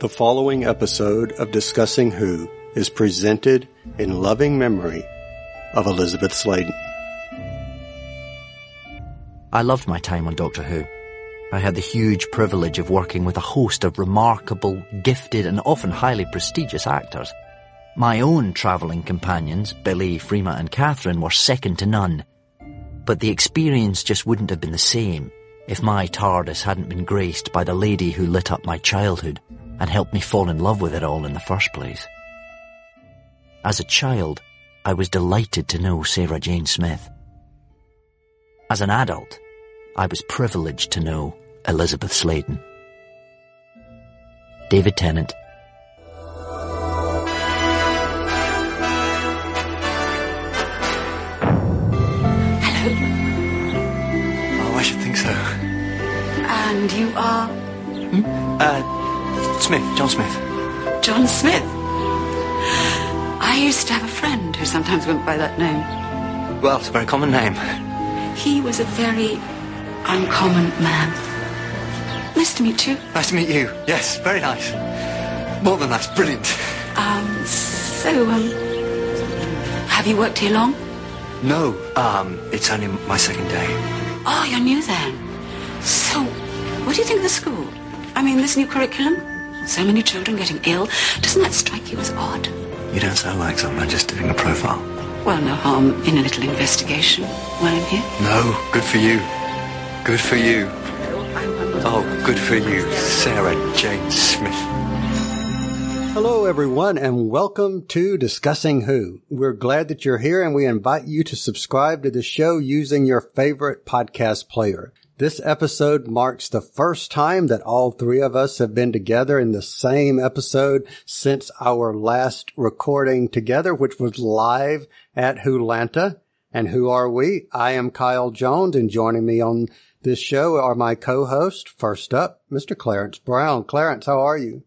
The following episode of Discussing Who is presented in loving memory of Elizabeth Sladen. I loved my time on Doctor Who. I had the huge privilege of working with a host of remarkable, gifted and often highly prestigious actors. My own travelling companions, Billy, Freema and Catherine, were second to none. But the experience just wouldn't have been the same if my TARDIS hadn't been graced by the lady who lit up my childhood and helped me fall in love with it all in the first place. As a child, I was delighted to know Sarah Jane Smith. As an adult, I was privileged to know Elizabeth Sladen. David Tennant. Hello. Oh, I should think so. And you are Uh, Smith, John Smith. John Smith. I used to have a friend who sometimes went by that name. Well, it's a very common name. He was a very uncommon man. Nice to meet you. Nice to meet you. Yes, very nice. More than nice, brilliant. Um, so, um, have you worked here long? No, um, it's only my second day. Oh, you're new then. So, what do you think of the school? I mean, this new curriculum? So many children getting ill. Doesn't that strike you as odd? You don't sound like someone just doing a profile. Well, no harm in a little investigation while I'm here. No, good for you. Good for you. Oh, good for you, Sarah Jane Smith. Hello everyone and welcome to Discussing Who. We're glad that you're here and we invite you to subscribe to the show using your favorite podcast player. This episode marks the first time that all three of us have been together in the same episode since our last recording together, which was live at Wholanta. And who are we? I am Kyle Jones and joining me on this show are my co-host. First up, Mr. Clarence Brown. Clarence, how are you?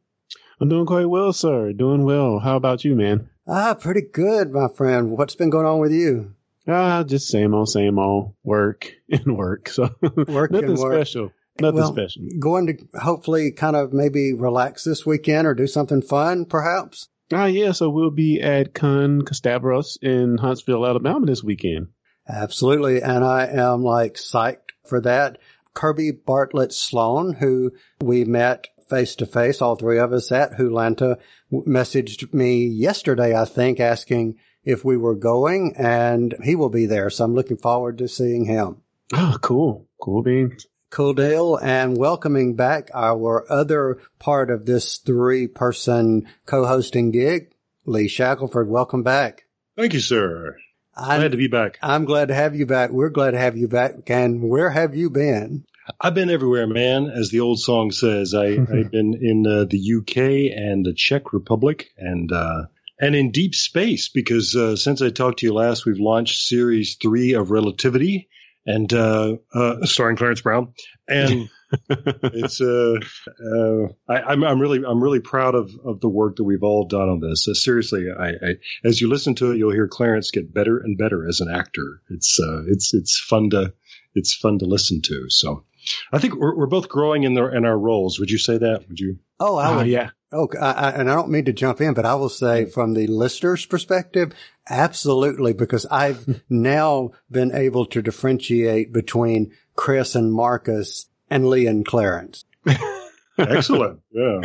I'm doing quite well, sir. Doing well. How about you, man? Ah, pretty good, my friend. What's been going on with you? Ah, just same old, same old. Work and work. So Work nothing work. special. Nothing Well, special. Going to hopefully kind of maybe relax this weekend or do something fun, perhaps. Ah, yeah. So we'll be at Con Kasterborous in Huntsville, Alabama this weekend. Absolutely. And I am like psyched for that. Kirby Bartlett Sloan, who we met face to face, all three of us at Wholanta, messaged me yesterday, I think, asking if we were going and he will be there. So I'm looking forward to seeing him. Oh, cool. Cool beans. Cool deal. And welcoming back our other part of this three person co-hosting gig, Lee Shackelford. Welcome back. Thank you, sir. I'm, Glad to be back. I'm glad to have you back. We're glad to have you back. And where have you been? I've been everywhere, man. As the old song says, I, I've been in uh, the UK and the Czech Republic and uh, and in deep space because uh, since I talked to you last, we've launched series three of Relativity and uh, uh, starring Clarence Brown, and it's uh, uh, I, I'm I'm really I'm really proud of of the work that we've all done on this. Uh, seriously, I, I as you listen to it, you'll hear Clarence get better and better as an actor. It's uh, it's it's fun to it's fun to listen to. So I think we're, we're both growing in their in our roles. Would you say that? Would you? Oh, I would, yeah. Oh, I, I, and I don't mean to jump in, but I will say mm. from the listener's perspective, absolutely, because I've now been able to differentiate between Chris and Marcus and Lee and Clarence. Excellent. yeah.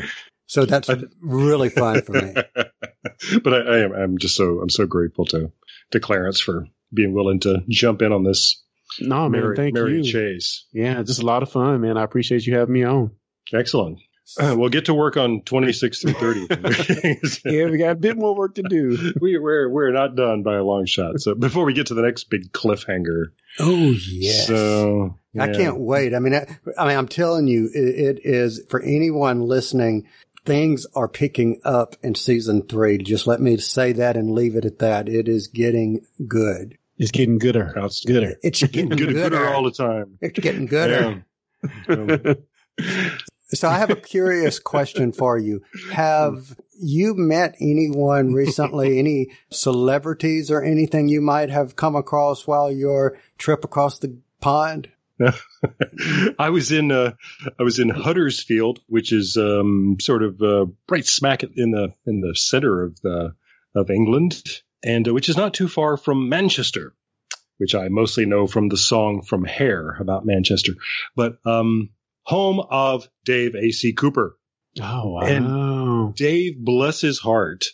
So that's really fun for me. but I, I am I'm just so I'm so grateful to to Clarence for being willing to jump in on this No, man. Mary, thank Mary you. Chase. Yeah, just a lot of fun, man. I appreciate you having me on. Excellent. Uh, we'll get to work on 26 through 30. Yeah, we got a bit more work to do. we, we're we're not done by a long shot. So before we get to the next big cliffhanger, Oh, yes. so I can't wait. I mean, I, I mean, I'm telling you, it, it is for anyone listening. Things are picking up in season three. Just let me say that and leave it at that. It is getting good. It's getting gooder. Outs- Gooder. It's getting Good, gooder. gooder all the time. It's getting gooder. Yeah. So I have a curious question for you. Have you met anyone recently, any celebrities or anything you might have come across while your trip across the pond? I was in uh, I was in Huddersfield, which is um, sort of uh, right smack in the in the center of the of England, and uh, which is not too far from Manchester, which I mostly know from the song from Hair about Manchester, but um, home of Dave A. C. Cooper. Oh wow! And Dave, bless his heart,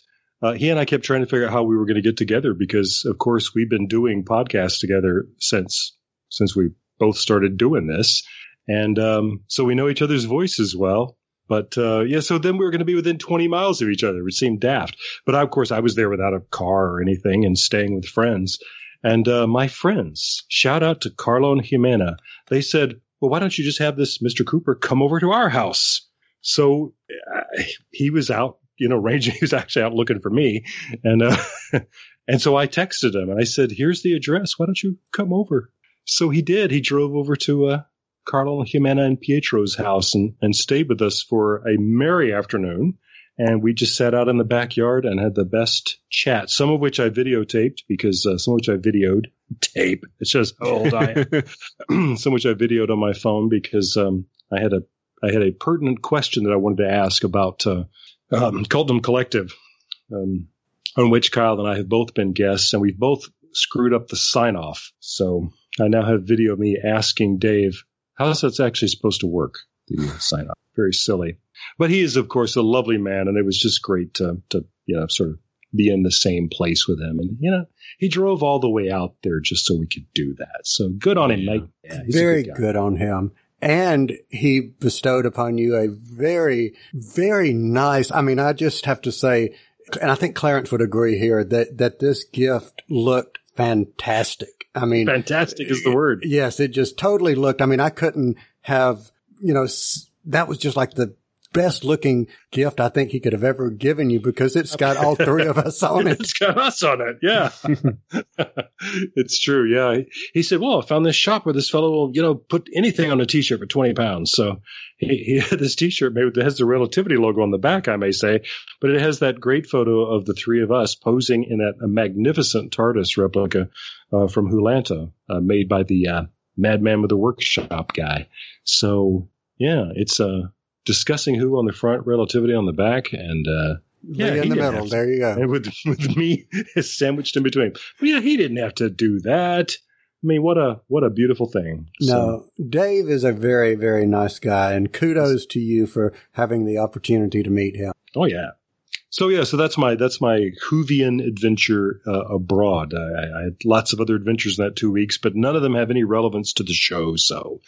uh, he and I kept trying to figure out how we were going to get together because, of course, we've been doing podcasts together since since we both started doing this, and um, so we know each other's voices well. But uh, yeah, so then we were going to be within 20 miles of each other, which seemed daft. But of course, I was there without a car or anything and staying with friends. And uh, my friends, shout out to Carlo and Jimena. They said, "Well, why don't you just have this Mr. Cooper come over to our house?" So uh, he was out you know, ranging. He was actually out looking for me, and uh, and so I texted him and I said, "Here's the address. Why don't you come over?" So he did. He drove over to uh, Carlo Jimena and Pietro's house and and stayed with us for a merry afternoon. And we just sat out in the backyard and had the best chat. Some of which I videotaped because uh, some of which I videoed tape. It's just how old I am. of which I videoed on my phone because um, I had a I had a pertinent question that I wanted to ask about uh, um, Cultdom Collective, um, on which Kyle and I have both been guests, and we've both screwed up the sign off. So I now have video of me asking Dave, how's that actually supposed to work? The sign off. Very silly. But he is, of course, a lovely man, and it was just great to, to, you know, sort of be in the same place with him. And, you know, he drove all the way out there just so we could do that. So good on him, Mike. Yeah, Very good, good on him and he bestowed upon you a very, very nice. I mean, I just have to say, and I think Clarence would agree here that, that this gift looked fantastic. I mean, fantastic is the word. Yes. It just totally looked, I mean, I couldn't have, you know, that was just like the best looking gift I think he could have ever given you because it's got all three of us on it. it's got us on it. Yeah. it's true. Yeah. He said, well, I found this shop where this fellow will, you know, put anything on a t-shirt for 20 pounds. So he, he had this t-shirt made that has the relativity logo on the back, I may say, but it has that great photo of the three of us posing in that magnificent TARDIS replica uh, from Wholanta, uh, made by the uh, Madman with the Workshop guy. So yeah, it's a, uh, discussing who on the front, relativity on the back, and uh, yeah, in the middle. To, there you go. And with with me sandwiched in between. But yeah, he didn't have to do that. I mean, what a what a beautiful thing. No, Dave is a very very nice guy, and kudos to you for having the opportunity to meet him. Oh yeah. So yeah, so that's my that's my Whovian adventure uh, abroad. I, I, had lots of other adventures in that two weeks, but none of them have any relevance to the show. So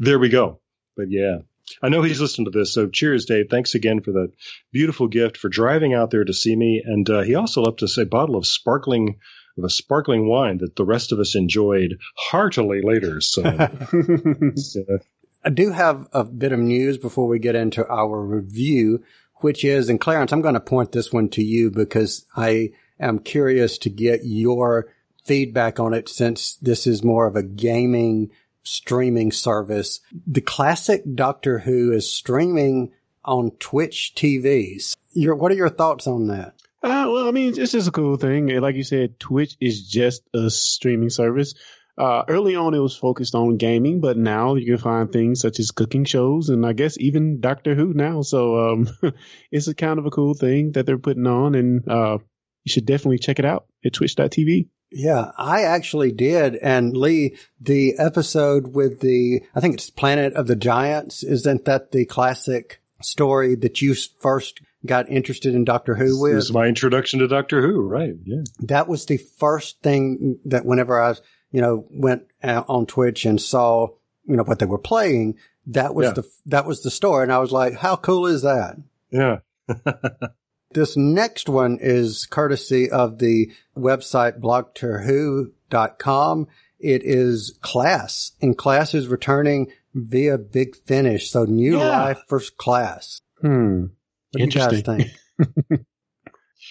there we go. But yeah, I know he's listened to this, so cheers, Dave. Thanks again for that beautiful gift for driving out there to see me. And uh, he also left us a bottle of sparkling of a sparkling wine that the rest of us enjoyed heartily later. So, uh, I do have a bit of news before we get into our review, which is, and Clarence, I'm going to point this one to you because I am curious to get your feedback on it since this is more of a gaming streaming service. The classic Doctor Who is streaming on Twitch TVs. Your, what are your thoughts on that? Uh, well, I mean, it's just a cool thing. Like you said, Twitch is just a streaming service. Uh, early on, it was focused on gaming, but now you can find things such as cooking shows and I guess even Doctor Who now. So, um, it's a kind of a cool thing that they're putting on and, uh, you should definitely check it out at twitch.tv. Yeah, I actually did. And Lee, the episode with the, I think it's Planet of the Giants, isn't that the classic story that you first got interested in Doctor Who with? This is my introduction to Doctor Who, right? Yeah. That was the first thing that whenever I, you know, went uh, on Twitch and saw, you know, what they were playing, that was yeah. the, that was the story. And I was like, how cool is that? Yeah. This next one is courtesy of the website blogtorwho.com. It is class and class is returning via big finish. So new yeah. life first class. Hmm. What do you guys think?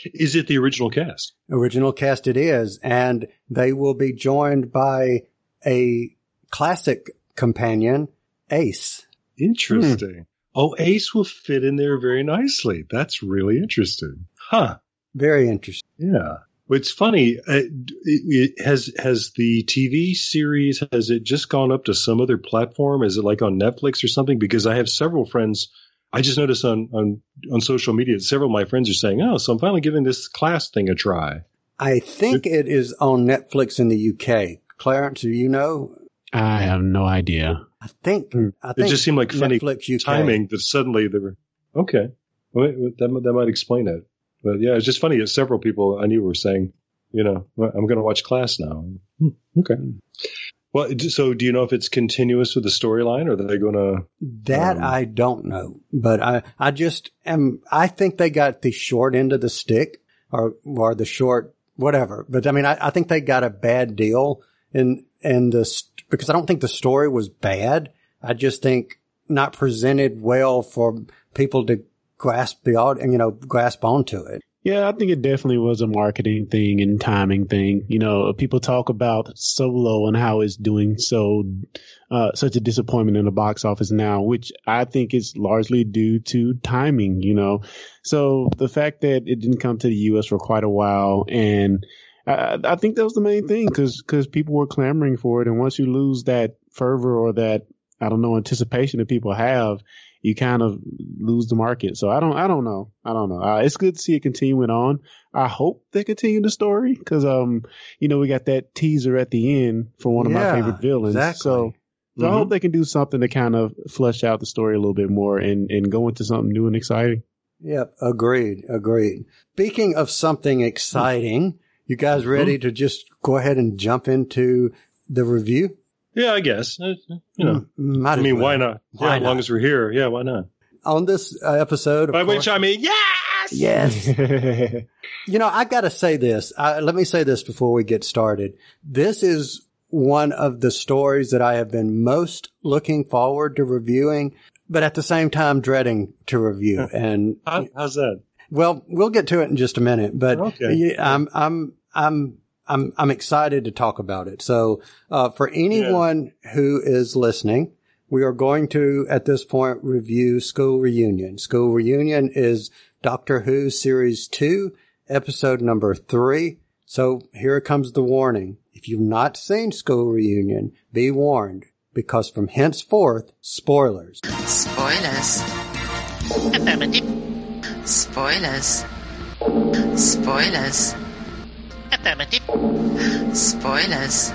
is it the original cast? Original cast it is. And they will be joined by a classic companion, Ace. Interesting. Hmm. Oh, Ace will fit in there very nicely. That's really interesting. Huh. Very interesting. Yeah. It's funny. Uh, it, it has has the TV series has it just gone up to some other platform? Is it like on Netflix or something? Because I have several friends. I just noticed on on on social media, several of my friends are saying, "Oh, so I'm finally giving this class thing a try." I think it is on Netflix in the UK. Clarence, do you know? I have no idea. I think. I think It just seemed like funny Netflix UK. timing that suddenly they were okay. Well, that that might explain it. But yeah, it's just funny. that Several people I knew were saying, you know, I'm going to watch class now. Hmm, okay. Well, so do you know if it's continuous with the storyline, or are they going to? That Um, I don't know, but I, I just am, I think they got the short end of the stick or, or the short, whatever. But I mean, I, I think they got a bad deal in and the, st- because I don't think the story was bad. I just think not presented well for people to grasp the, aud- you know, grasp onto it. Yeah, I think it definitely was a marketing thing and timing thing. You know, people talk about Solo and how it's doing so, uh, such a disappointment in the box office now, which I think is largely due to timing, you know. So the fact that it didn't come to the U.S. for quite a while and I, I think that was the main thing because, because people were clamoring for it. And once you lose that fervor or that, I don't know, anticipation that people have, you kind of lose the market. So I don't, I don't know. I don't know. Uh, it's good to see it continuing on. I hope they continue the story because, um, you know, we got that teaser at the end for one of Yeah, my favorite villains. exactly. So, so I Mhm. hope they can do something to kind of flesh out the story a little bit more and, and go into something new and exciting. Yep. Agreed. Agreed. Speaking of something exciting, you guys ready to just go ahead and jump into the review? Yeah, I guess. Uh, You know, Might I mean, well. why not? Why yeah, as long as we're here. Yeah, why not? On this uh, episode, of By course- which I mean, yes. yes. You know, I got to say this. I, let me say this before we get started. This is one of the stories that I have been most looking forward to reviewing, but at the same time dreading to review. And How, how's that? well, we'll get to it in just a minute, but Okay. yeah, I'm, I'm, I'm, I'm, I'm excited to talk about it. So, uh, for anyone who is listening, we are going to, at this point, review School Reunion. School Reunion is Doctor Who Series 2, episode number 3. So here comes the warning. If you've not seen School Reunion, be warned, because from henceforth, spoilers. Spoilers. Affirmative. Spoilers. Spoilers. Affirmative. Spoilers.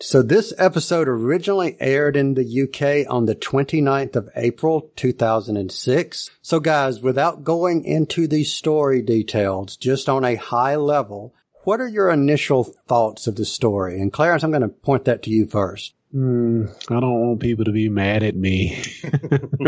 So this episode originally aired in the UK on the 29th of April 2006. So guys, without going into the story details, just on a high level, what are your initial thoughts of the story? And Clarence, I'm going to point that to you first. Hmm, I don't want people to be mad at me.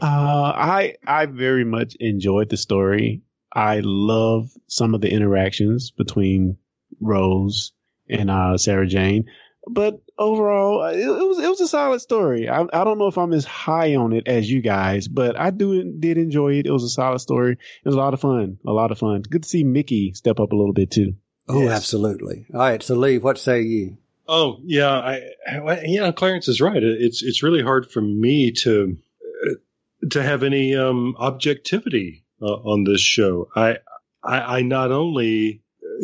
uh, I I very much enjoyed the story. I love some of the interactions between Rose and uh, Sarah Jane, but overall, uh, it, it was it was a solid story. I I don't know if I'm as high on it as you guys, but I do did enjoy it. It was a solid story. It was a lot of fun. A lot of fun. Good to see Mickey step up a little bit too. Oh, Yes. absolutely. All right. So Lee, what say you? Oh yeah, I, I yeah, Clarence is right. It's it's really hard for me to uh, to have any um, objectivity uh, on this show. I, I I not only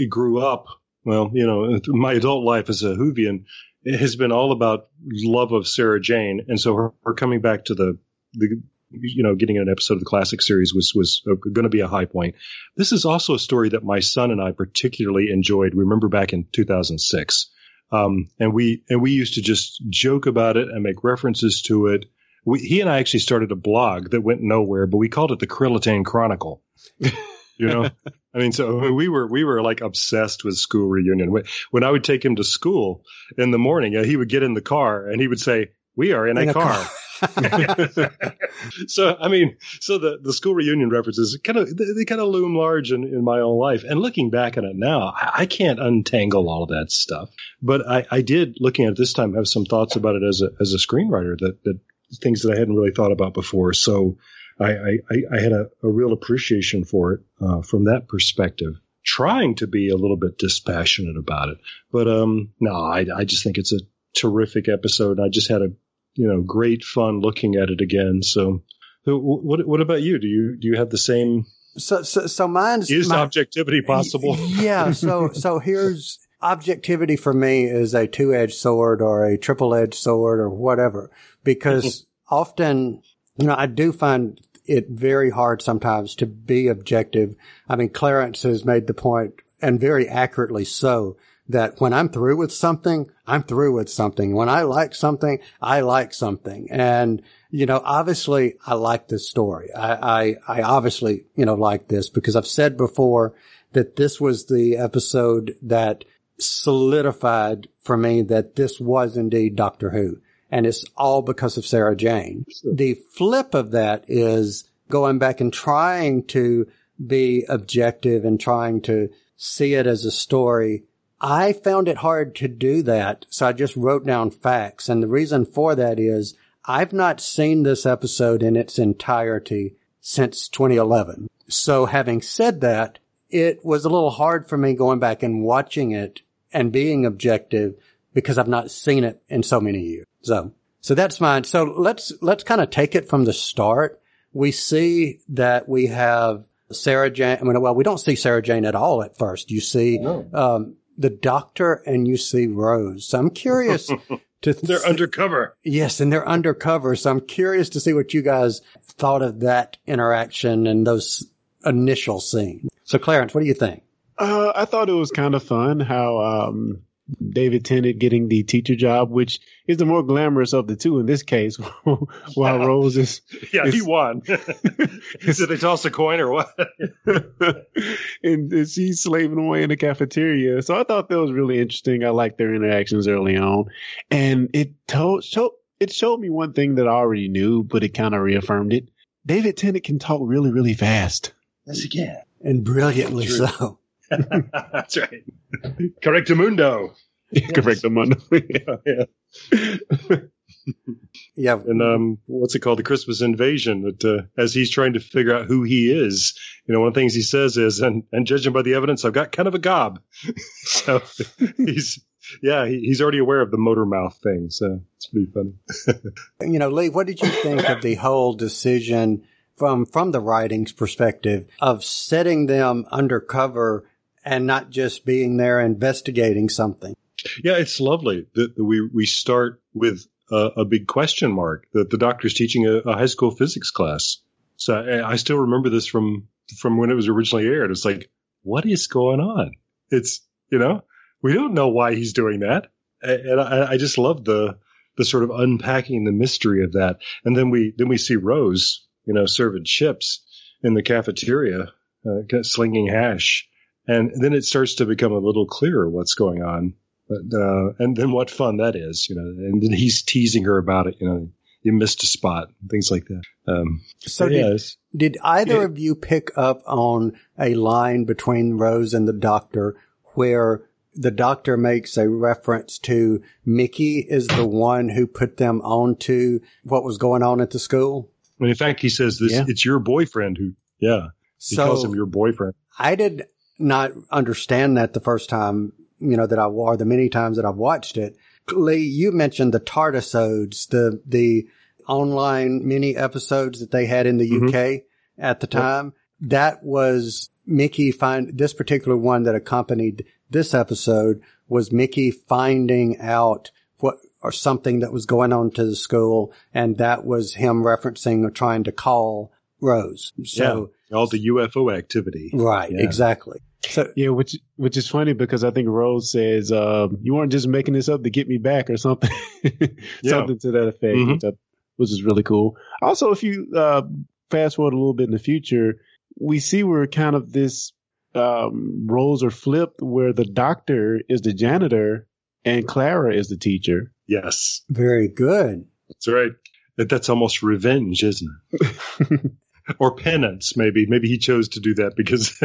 grew up, well, you know, my adult life as a Whovian has been all about love of Sarah Jane, and so her, her coming back to the the you know getting an episode of the classic series was was going to be a high point. This is also a story that my son and I particularly enjoyed. We remember back in 2006. Um, and we and we used to just joke about it and make references to it. We, he and I actually started a blog that went nowhere, but we called it the Krillitane Chronicle. you know, I mean, so we were we were like obsessed with school reunion. When- When I would take him to school in the morning, uh, he would get in the car and he would say, "We are in, In a, a car." so I mean, so the the school reunion references kind of they, they kind of loom large in, in my own life. And looking back on it now, I, I can't untangle all of that stuff. But I, I did, looking at it this time, have some thoughts about it as a as a screenwriter that that things that I hadn't really thought about before. So I I, I- had a, a real appreciation for it uh, from that perspective. Trying to be a little bit dispassionate about it, but um, no, I I just think it's a terrific episode. I just had a you know great fun looking at it again. So, so what what about you? Do you do you have the same So, so, so mine's Is my- objectivity possible? yeah. So, so here's objectivity for me is a two edged sword or a triple edged sword or whatever, because often, you know, I do find it very hard sometimes to be objective. I mean, Clarence has made the point and very accurately so that when I'm through with something, I'm through with something. When I like something, I like something. And, you know, obviously I like this story. I, I, I obviously, you know, like this because I've said before that this was the episode that solidified for me that this was indeed Doctor Who. And it's all because of Sarah Jane. The flip of that is going back and trying to be objective and trying to see it as a story. I found it hard to do that. So I just wrote down facts. And the reason for that is I've not seen this episode in its entirety since 2011. So having said that, it was a little hard for me going back and watching it and being objective because I've not seen it in so many years. So, so that's mine. So let's, let's kind of take it from the start. We see that we have Sarah Jane. I mean, well, we don't see Sarah Jane at all at first. You see, um, the doctor and you see Rose. So I'm curious to, They're undercover. yes, and they're undercover. So I'm curious to see what you guys thought of that interaction and those initial scenes. So Clarence, what do you think? Uh, I thought it was kind of fun how um, David Tennant getting the teacher job, which is the more glamorous of the two in this case, while Rose is. Yeah, he It's- won. Did they toss a coin or what? and, and she's slaving away in the cafeteria. So I thought that was really interesting. I liked their interactions early on, and it told show it showed me one thing that I already knew, but it kind of reaffirmed it. David Tennant can talk really, really fast. Yes, he can. And brilliantly so. That's right. Correctamundo. Correct, Amanda. yeah. Yeah. And um, what's it called? The Christmas invasion. That uh, as he's trying to figure out who he is, you know, one of the things he says is, and and judging by the evidence, I've got kind of a gob. so he's yeah, he, he's already aware of the motor mouth thing. So it's pretty funny. you know, Lee, what did you think of the whole decision from from the writing's perspective of setting them undercover and not just being there investigating something? Yeah, it's lovely that we we start with a, a big question mark that the doctor's teaching a, a high school physics class. So I, I still remember this from from when it was originally aired. It's like, what is going on? It's you know we don't know why he's doing that, and I, I just love the the sort of unpacking the mystery of that. And then we then we see Rose, you know, serving chips in the cafeteria, uh, slinging hash, and then it starts to become a little clearer what's going on. But, uh, and then what fun that is, you know, and then he's teasing her about it, you know, you missed a spot, things like that. Um, So did, it's- did either Yeah. of you pick up on a line between Rose and the doctor where the doctor makes a reference to Mickey is the one who put them on to what was going on at the school? and in fact, he says this, Yeah. it's your boyfriend who, yeah, he calls him your boyfriend. I did not understand that the first time, you know, that I or the many times that I've watched it. Lee, you mentioned the Tardisodes, the the online mini episodes that they had in the Mhm. UK at the time. That was Mickey find this particular one that accompanied this episode was Mickey finding out what or something that was going on to the school, and that was him referencing or trying to call Rose. So yeah, all the UFO activity. Right, Yeah. exactly. So Yeah, which which is funny because I think Rose says, um, "You weren't just making this up to get me back or something, something to that effect," Mhm. which, I, which is really cool. Also, if you uh, fast forward a little bit in the future, we see where kind of this um, roles are flipped, where the doctor is the janitor and Clara is the teacher. Yes, very good. that's right. That, that's almost revenge, isn't it? or penance, maybe. Maybe he chose to do that because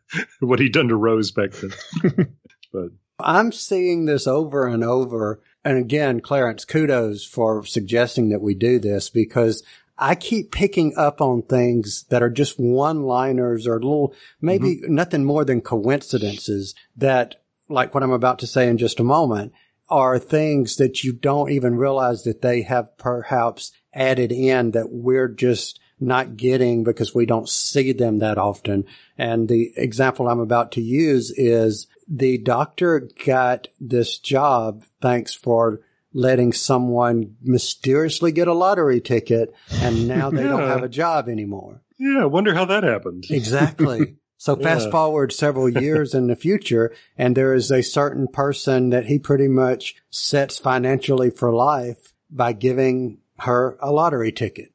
what he'd done to Rose back then. but I'm seeing this over and over. And again, Clarence, kudos for suggesting that we do this because I keep picking up on things that are just one liners or little, maybe mm-hmm. nothing more than coincidences that, like what I'm about to say in just a moment, are things that you don't even realize that they have perhaps added in that we're just not getting because we don't see them that often. And the example I'm about to use is the doctor got this job thanks for letting someone mysteriously get a lottery ticket and now they don't have a job anymore. Yeah, I wonder how that happened. Exactly. So fast Yeah. forward several years in the future and there is a certain person that he pretty much sets financially for life by giving her a lottery ticket.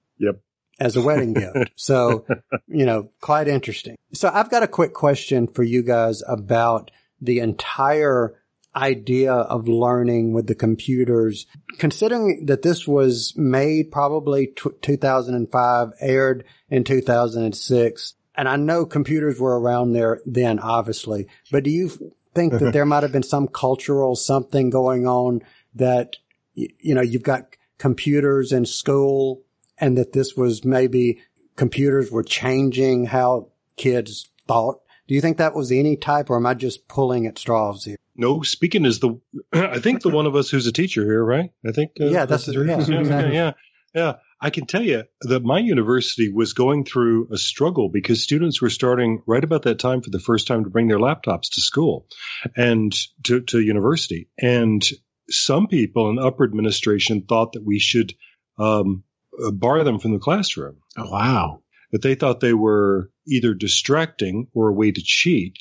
As a wedding gift. So, you know, quite interesting. So I've got a quick question for you guys about the entire idea of learning with the computers, considering that this was made probably t- 2005, aired in 2006. And I know computers were around there then, obviously, but do you think that there might have been some cultural something going on that, y- you know, you've got computers in school and that this was maybe computers were changing how kids thought. Do you think that was any type or am I just pulling at straws here? No, speaking is the, I think the one of us who's a teacher here, right? I think. uh, Yeah, that's- the truth. yeah, yeah, exactly. yeah, yeah. I can tell you that my university was going through a struggle because students were starting right about that time for the first time to bring their laptops to school and to, to university. And some people in upper administration thought that we should um, Uh, bar them from the classroom Oh, wow. that they thought they were either distracting or a way to cheat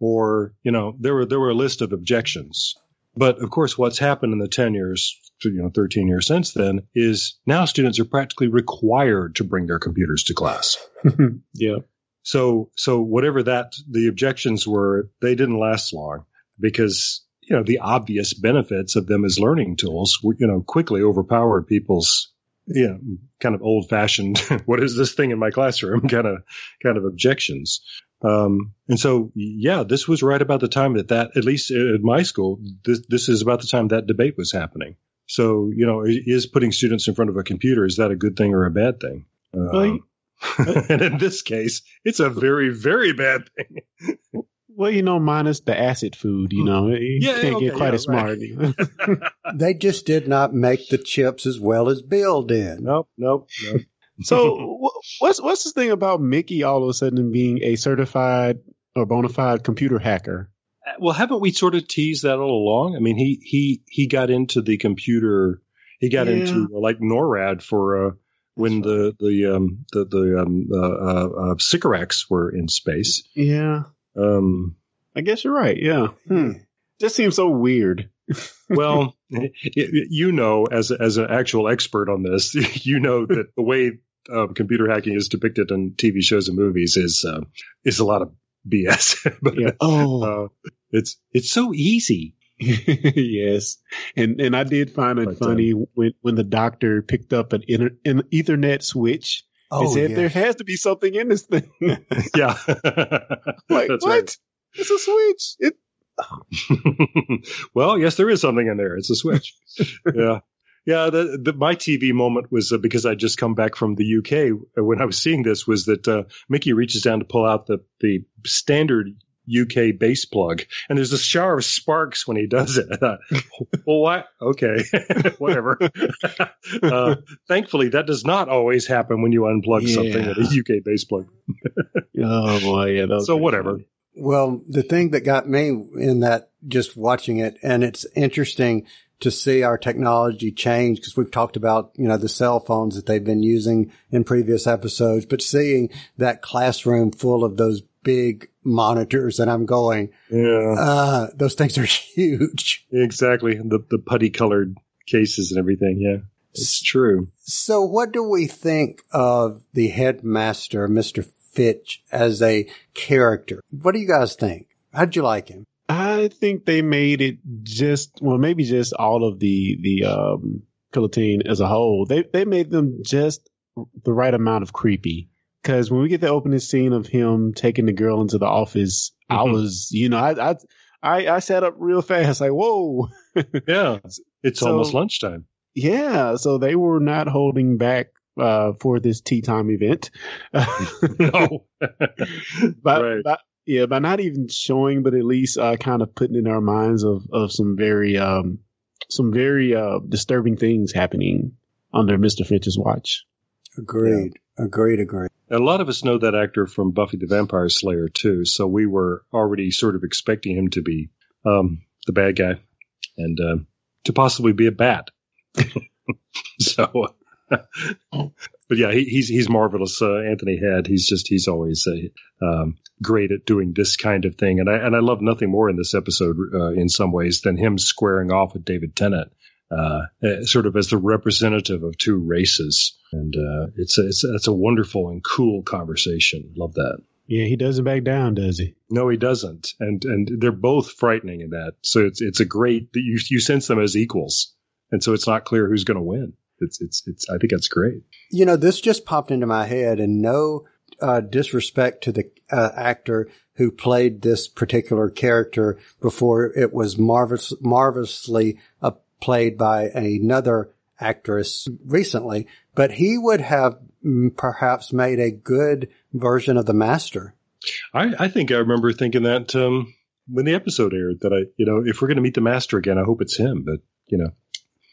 or you know there were there were a list of objections but of course what's happened in the 10 years you know 13 years since then is now students are practically required to bring their computers to class yeah. so so whatever that the objections were they didn't last long because you know the obvious benefits of them as learning tools were you know quickly overpowered people's know kind of old fashioned what is this thing in my classroom kind of kind of objections. Um, and so yeah this was right about the time that that at least at my school this this is about the time that debate was happening. So you know is putting students in front of a computer is that a good thing or a bad thing? Well, um, and in this case, it's a very, very bad thing. Well, you know, minus the acid food, you know, you Yeah, can't okay, get quite yeah, as smart. They just did not make the chips as well as Bill did. Nope, nope, nope. so, wh- what's what's this thing about Mickey all of a sudden being a certified or bona fide computer hacker? well, haven't we sort of teased that all along? I mean, he he he got into the computer. He got Yeah. into uh, like NORAD for uh, when the the um, the the um, uh, uh, uh, Sycorax were in space. Yeah, Um, I guess you're right. Yeah, Hmm. just seems so weird. well, y- y- you know, as as an actual expert on this, you know that the way um, computer hacking is depicted in TV shows and movies is uh, is a lot of BS. but Yeah. Oh, uh, it's it's so easy. yes, and and I did find it But, funny when when the doctor picked up an, inter, an Ethernet switch Oh, said yes. there has to be something in this thing. Yeah, like That's what? right. It's a switch. It well, yes, there is something in there. It's a switch. yeah. Yeah, the, the, my TV moment was uh, because I just come back from the UK. uh, When I was seeing this, was that uh, Mickey reaches down to pull out the the standard UK base plug, and there's a shower of sparks when he does it. I thought, well, what? Okay, whatever. uh, thankfully, that does not always happen when you unplug something Yeah. with a UK base plug. oh boy, yeah. So whatever. funny. Well, the thing that got me in that just watching it, and it's interesting to see our technology change because we've talked about, you know, the cell phones that they've been using in previous episodes, but seeing that classroom full of those big monitors and I'm going, Yeah. uh, those things are huge. Exactly. The the putty colored cases and everything. Yeah. It's true. So what do we think of the headmaster, Mr. Finch, as a character? What do you guys think? How'd you like him? I think they made it just well, maybe just all of the the um Krillitane as a whole. They they made them just the right amount of creepy. Because when we get the opening scene of him taking the girl into the office, I Mhm. was, you know, I I I, I sat up real fast, like whoa, Yeah. It's So- almost lunchtime. yeah. So they were not holding back uh for this tea time event. no. but, Right. but yeah, by not even showing, but at least uh, kind of putting in our minds of of some very um some very uh disturbing things happening under Mister Finch's watch. Agreed. Agreed, agreed. A lot of us know that actor from Buffy the Vampire Slayer too, so we were already sort of expecting him to be um, the bad guy and uh, to possibly be a bat. so, but yeah, he, he's he's marvelous. Uh, Anthony Head, he's just he's always um, great at doing this kind of thing, and I and I love nothing more in this episode uh, in some ways than him squaring off with David Tennant. Uh, uh, sort of as the representative of two races, and uh, it's a, it's a, it's a wonderful and cool conversation. Love that. Yeah, he doesn't back down, does he? No, he doesn't, and and they're both frightening in that. So it's it's a great that you you sense them as equals, and so it's not clear who's going to win. It's it's it's I think that's great. You know, this just popped into my head, and no uh, disrespect to the uh, actor who played this particular character before it was marvelous, marvelously uh, played by another actress recently, but he would have mm, perhaps made a good version of the master. I, I think I remember thinking that um, when the episode aired that I, you know, if we're going to meet the master again, I hope it's him. But you know,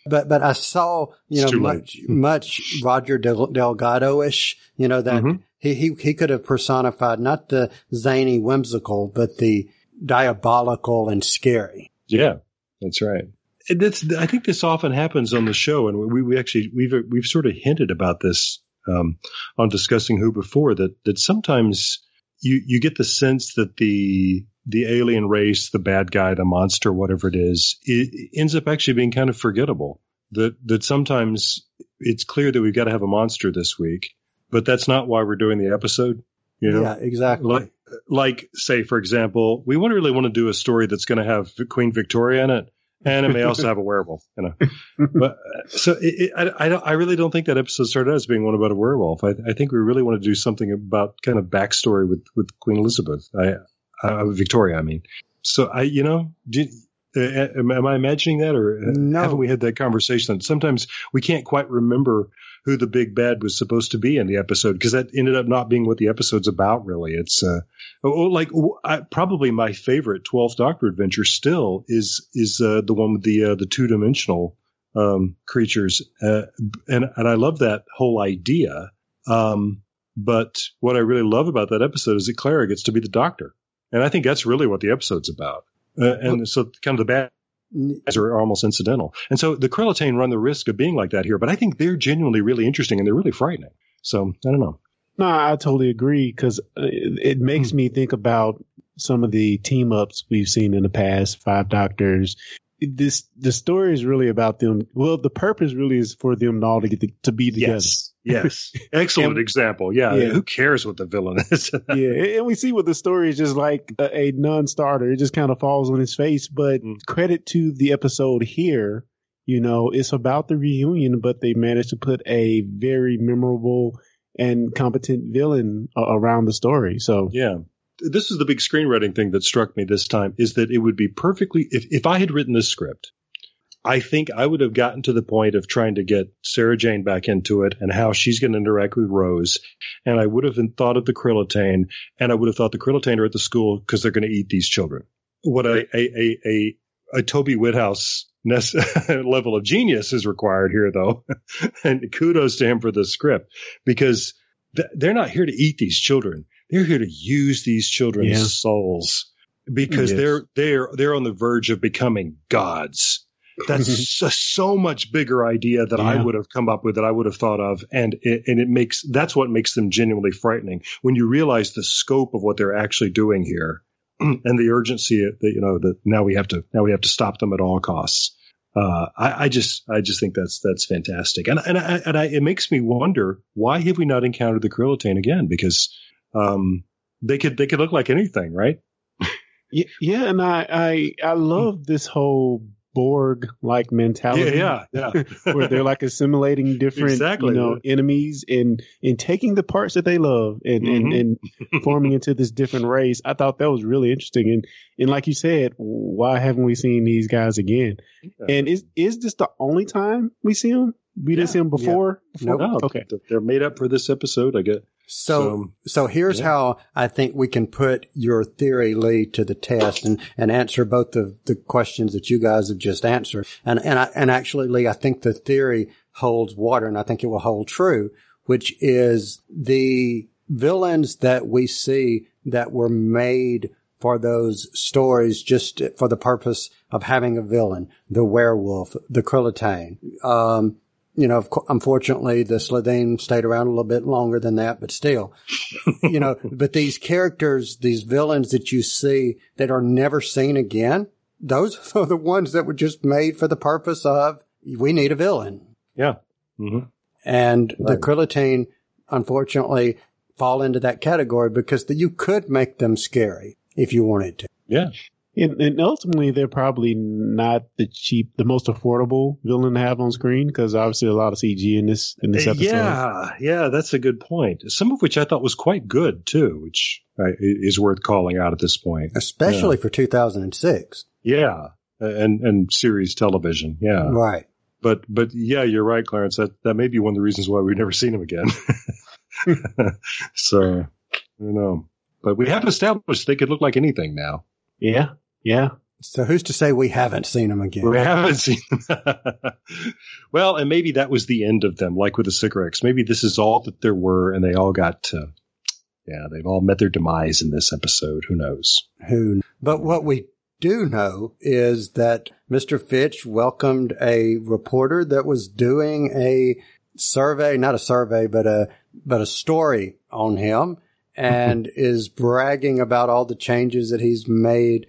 but but I saw you It's know late. much much Roger Del- Delgado ish. You know that Mhm. he he he could have personified not the zany whimsical, but the diabolical and scary. yeah, that's right. I think this often happens on the show, and we we actually we've we've sort of hinted about this um, on discussing who before that that sometimes you you get the sense that the the alien race, the bad guy, the monster, whatever it is, it ends up actually being kind of forgettable. That that sometimes it's clear that we've got to have a monster this week, but that's not why we're doing the episode. You know, yeah, exactly. like like say for example, we wouldn't really want to do a story that's going to have Queen Victoria in it, and it may also have a werewolf. You know, but uh, so it, it, I I, don't, I really don't think that episode started out as being one about a werewolf. I, I think we really want to do something about kind of backstory with with Queen Elizabeth. I uh, Victoria, I mean. So I, you know, did, am, am I imagining that, or uh, No. haven't we had that conversation? Sometimes we can't quite remember who the big bad was supposed to be in the episode because that ended up not being what the episode's about. Really, it's uh, oh, like oh, I, probably my favorite Twelfth Doctor adventure still is is uh, the one with the uh, the two dimensional um, creatures, uh, and and I love that whole idea. Um, but what I really love about that episode is that Clara gets to be the Doctor, and I think that's really what the episode's about. Uh, and so, kind of the bad guys are almost incidental. And so the Krillitane run the risk of being like that here, but I think they're genuinely really interesting and they're really frightening. So I don't know. No, I totally agree because it, it makes me think about some of the team ups we've seen in the past. Five Doctors. This the story is really about them. Well, the purpose really is for them all to get to, to be together. Yes. Yes. Excellent And- example. Yeah, Yeah. Who cares what the villain is? yeah, and we see what the story is just like a, a non-starter. It just kind of falls on his face. But Mm. credit to the episode here. You know, it's about the reunion, but they managed to put a very memorable and competent villain a- around the story. So yeah. This is the big screenwriting thing that struck me this time is that it would be perfectly, if, if I had written this script, I think I would have gotten to the point of trying to get Sarah Jane back into it and how she's going to interact with Rose. And I would have thought of the Krillitane and I would have thought the Krillitane are at the school because they're going to eat these children. What a, a, a, a, a Toby Whithouse level of genius is required here though. and kudos to him for the script because th- they're not here to eat these children. They're here to use these children's Yeah. souls because Yes. they're they're they're on the verge of becoming gods. That's a so much bigger idea that I would have come up with that I would have thought of, and it, and it makes that's what makes them genuinely frightening when you realize the scope of what they're actually doing here, and the urgency that you know that now we have to now we have to stop them at all costs. Uh, I, I just I just think that's that's fantastic, and and I, and I, it makes me wonder why have we not encountered the Krillitane again? Because um, they could they could look like anything, right? yeah, yeah and I I I love this whole Borg like mentality. Yeah, yeah, yeah. where they're like assimilating different Exactly. you know enemies and and taking the parts that they love and and, Mhm. and forming into this different race i thought that was really interesting and and like you said why haven't we seen these guys again Yeah. and is is this the only time we see them we didn't Yeah. see them before, before? No, okay they're made up for this episode. I get. So, so, So, here's yeah. how I think we can put your theory, Lee, to the test and, and answer both of the questions that you guys have just answered. And, and I, and actually, Lee, I think the theory holds water and I think it will hold true. which is the villains that we see that were made for those stories just for the purpose of having a villain. The werewolf, the Krillitane. Um, you know, unfortunately, the Slitheen stayed around a little bit longer than that, but still, you know, but these characters, these villains that you see that are never seen again, those are the ones that were just made for the purpose of we need a villain. Yeah. Mm-hmm. And right. the Krillitane, unfortunately, fall into that category because the, you could make them scary if you wanted to. Yeah. And, and, ultimately, they're probably not the cheap, the most affordable villain to have on screen because obviously a lot of CG in this in this episode. Yeah, yeah, that's a good point. Some of which I thought was quite good too, which uh, is worth calling out at this point, especially yeah. for 2006. Yeah, and and series television. Yeah, right. But but yeah, you're right, Clarence. That that may be one of the reasons why we've never seen him again. so I don't know, but we have established they could look like anything now. Yeah, yeah. So who's to say we haven't seen them again? We haven't seen them. well, and maybe that was the end of them, like with the cigarettes. Maybe this is all that there were, and they all got to, yeah, they've all met their demise in this episode. Who knows? Who? But what we do know is that Mr. Finch welcomed a reporter that was doing a survey, not a survey, but a, but a story on him and is bragging about all the changes that he's made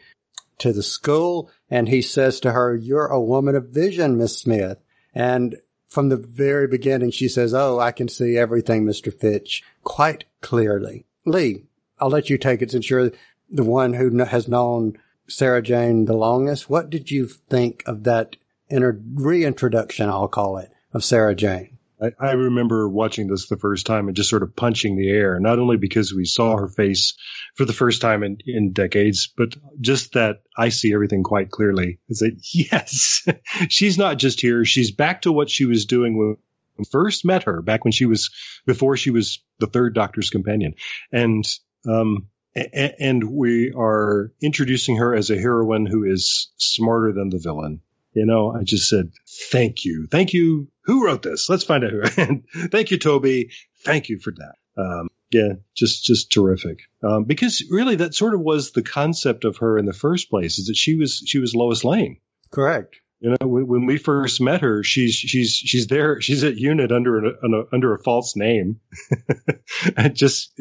to the school. And he says to her, you're a woman of vision, Miss Smith. And from the very beginning, she says, Oh, I can see everything, Mr. Finch, quite clearly. Lee, I'll let you take it since you're the one who has known Sarah Jane the longest. What did you think of that inter- reintroduction, I'll call it, of Sarah Jane? I, I, remember watching this the first time and just sort of punching the air, not only because we saw her face for the first time in, in decades, but just that I see everything quite clearly. Is that yes, she's not just here. She's back to what she was doing when we first met her back when she was before she was the third doctor's companion. And, um, and we are introducing her as a heroine who is smarter than the villain you know, I just said, thank you. Thank you. Who wrote this? Let's find out who. Thank you, Toby. Thank you for that. Um, yeah, just, just terrific. Um, because really that sort of was the concept of her in the first place is that she was, she was Lois Lane. Correct. You know, when, when, we first met her, she's she's she's there. She's at unit under a, a under a false name, just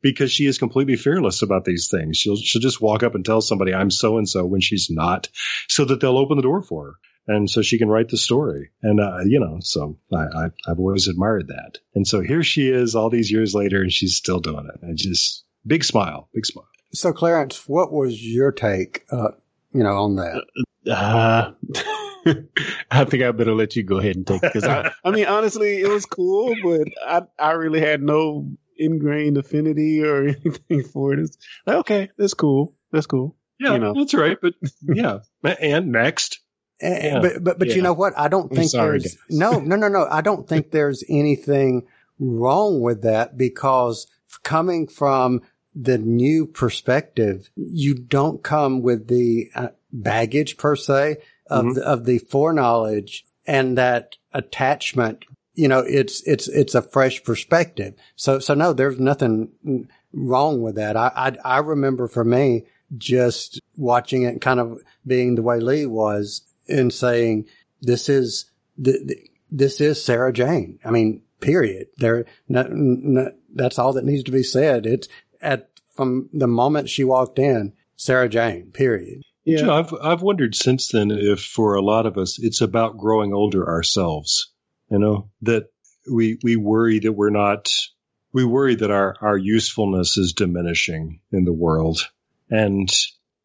because she is completely fearless about these things. She'll she'll just walk up and tell somebody I'm so and so when she's not, so that they'll open the door for her, and so she can write the story. And uh, you know, so I, I I've always admired that. And so here she is, all these years later, and she's still doing it. And just big smile, big smile. So Clarence, what was your take? Uh, you know, on that. Uh, I think I better let you go ahead and take it because I, I mean, honestly, it was cool, but I, I really had no ingrained affinity or anything for it. It's like, okay, that's cool. That's cool. Yeah, you know. that's right. But yeah, and next. And, yeah. But but but yeah. you know what? I don't think sorry, there's guys. no no no no. I don't think there's anything wrong with that because coming from the new perspective, you don't come with the uh, baggage per se of mm-hmm. the, of the foreknowledge and that attachment. You know, it's it's it's a fresh perspective. So so no, there's nothing wrong with that. I I, I remember for me just watching it, kind of being the way Lee was, and saying this is the, the this is Sarah Jane. I mean, period. There, no, no, that's all that needs to be said. It's at from the moment she walked in, Sarah Jane. Period. Yeah, you know, I've I've wondered since then if for a lot of us it's about growing older ourselves. You know that we we worry that we're not we worry that our our usefulness is diminishing in the world, and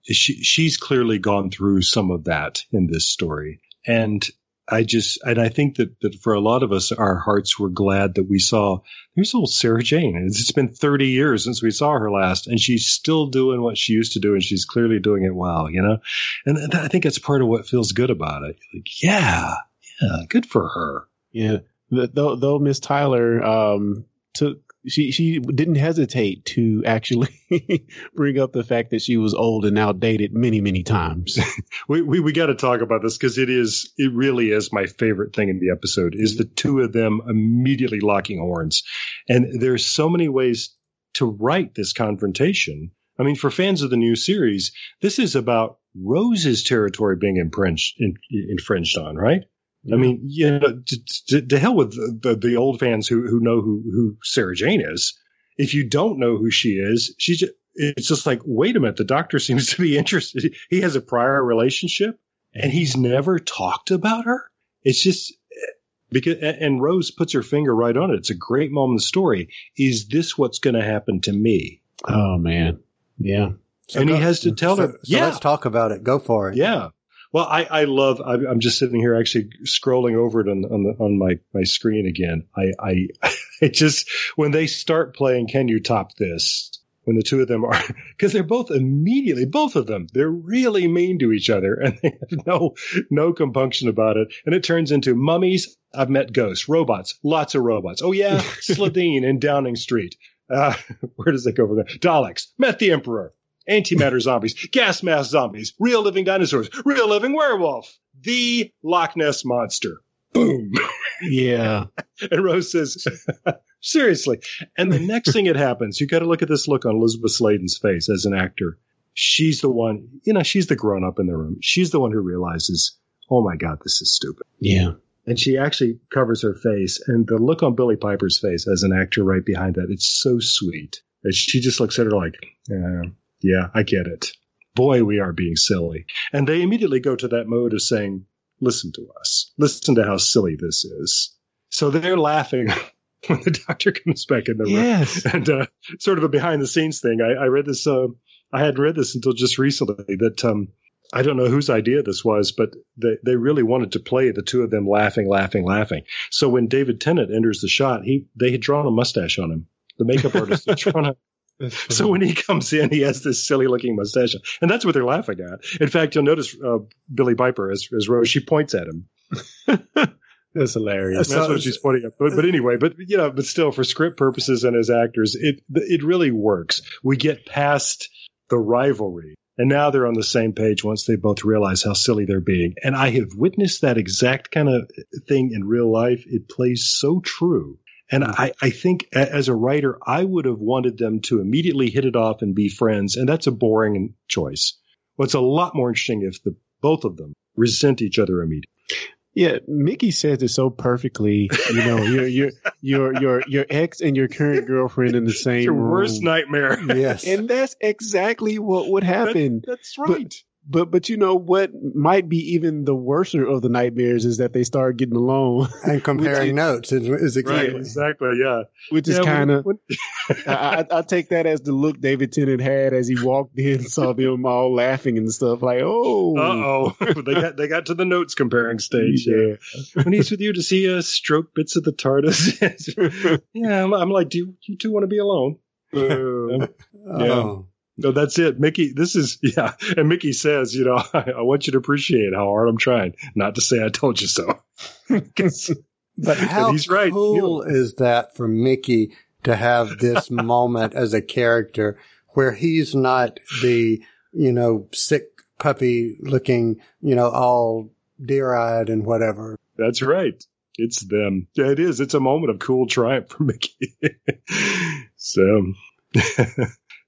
she she's clearly gone through some of that in this story, and I just, and I think that, that for a lot of us, our hearts were glad that we saw there's old Sarah Jane. It's been 30 years since we saw her last, and she's still doing what she used to do, and she's clearly doing it well, you know? And I think that's part of what feels good about it. Like, yeah, yeah, good for her. Yeah. Though, though Miss Tyler, um, took she she didn't hesitate to actually bring up the fact that she was old and outdated many many times. we we, we got to talk about this because it is it really is my favorite thing in the episode is the two of them immediately locking horns, and there's so many ways to write this confrontation. I mean, for fans of the new series, this is about Rose's territory being infringed in, infringed on, right? I mean, you know, to, to, to hell with the, the, the, old fans who, who know who, who Sarah Jane is. If you don't know who she is, she's just, it's just like, wait a minute, the doctor seems to be interested. He has a prior relationship and he's never talked about her. It's just eh, because, and Rose puts her finger right on it. It's a great moment in the story. Is this what's going to happen to me? Oh man. Yeah. So and go, he has to tell so, her, so yeah. let's talk about it. Go for it. Yeah. Well, I, I love. I'm just sitting here actually scrolling over it on on, the, on my my screen again. I I it just when they start playing, can you top this? When the two of them are, because they're both immediately, both of them, they're really mean to each other, and they have no no compunction about it. And it turns into mummies. I've met ghosts, robots, lots of robots. Oh yeah, Slitheen in Downing Street. Uh, where does it go from there? Daleks. Met the Emperor antimatter zombies, gas mask zombies, real living dinosaurs, real living werewolf, the Loch Ness monster. Boom. Yeah. and Rose says, seriously. And the next thing that happens, you got to look at this look on Elizabeth Sladen's face as an actor. She's the one, you know, she's the grown up in the room. She's the one who realizes, oh my God, this is stupid. Yeah. And she actually covers her face and the look on Billie Piper's face as an actor right behind that, it's so sweet. And she just looks at her like, yeah, yeah, I get it. Boy, we are being silly. And they immediately go to that mode of saying, listen to us. Listen to how silly this is. So they're laughing when the doctor comes back in the room. Yes. And uh, sort of a behind the scenes thing. I, I read this. Uh, I hadn't read this until just recently. That um, I don't know whose idea this was, but they they really wanted to play the two of them laughing, laughing, laughing. So when David Tennant enters the shot, he they had drawn a mustache on him. The makeup artist had drawn a so when he comes in, he has this silly looking mustache, and that's what they're laughing at. In fact, you'll notice uh, Billie Piper as, as Rose, she points at him. that's hilarious. That's what she's pointing at. But, but anyway, but you know, but still, for script purposes and as actors, it it really works. We get past the rivalry, and now they're on the same page once they both realize how silly they're being. And I have witnessed that exact kind of thing in real life. It plays so true and I, I think as a writer, I would have wanted them to immediately hit it off and be friends. And that's a boring choice. What's a lot more interesting if the both of them resent each other immediately. Yeah, Mickey says it so perfectly. You know, your your your your your ex and your current girlfriend in the same your room. worst nightmare. Yes, and that's exactly what would happen. That, that's right. But, but but you know what might be even the worser of the nightmares is that they start getting along and comparing notes. Is, is exactly right, exactly yeah. Which is kind of I, I I take that as the look David Tennant had as he walked in, saw them all laughing and stuff. Like, oh, Uh oh, they got they got to the notes comparing stage. Yeah. when he's with you, does he uh, stroke bits of the TARDIS? yeah, I'm, I'm like, do you, you two want to be alone? Uh, Oh. No, that's it, Mickey. This is yeah, and Mickey says, you know, I, I want you to appreciate how hard I'm trying, not to say I told you so. But how he's right. cool is that for Mickey to have this moment as a character where he's not the, you know, sick puppy looking, you know, all deer eyed and whatever. That's right. It's them. Yeah, it is. It's a moment of cool triumph for Mickey. so,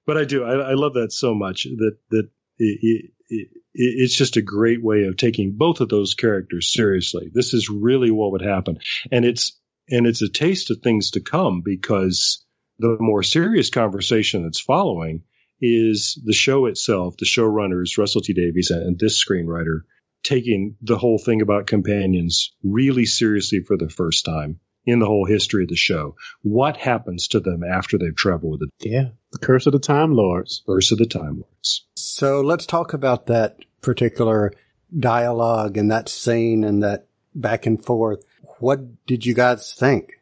but I do. I, I love that so much that that it, it, it, it's just a great way of taking both of those characters seriously. This is really what would happen, and it's and it's a taste of things to come because the more serious conversation that's following is the show itself, the showrunners Russell T Davies and this screenwriter taking the whole thing about companions really seriously for the first time in the whole history of the show. What happens to them after they've traveled with the yeah, the curse of the Time Lords. Verse of the Time Lords? So let's talk about that particular dialogue and that scene and that back and forth. What did you guys think?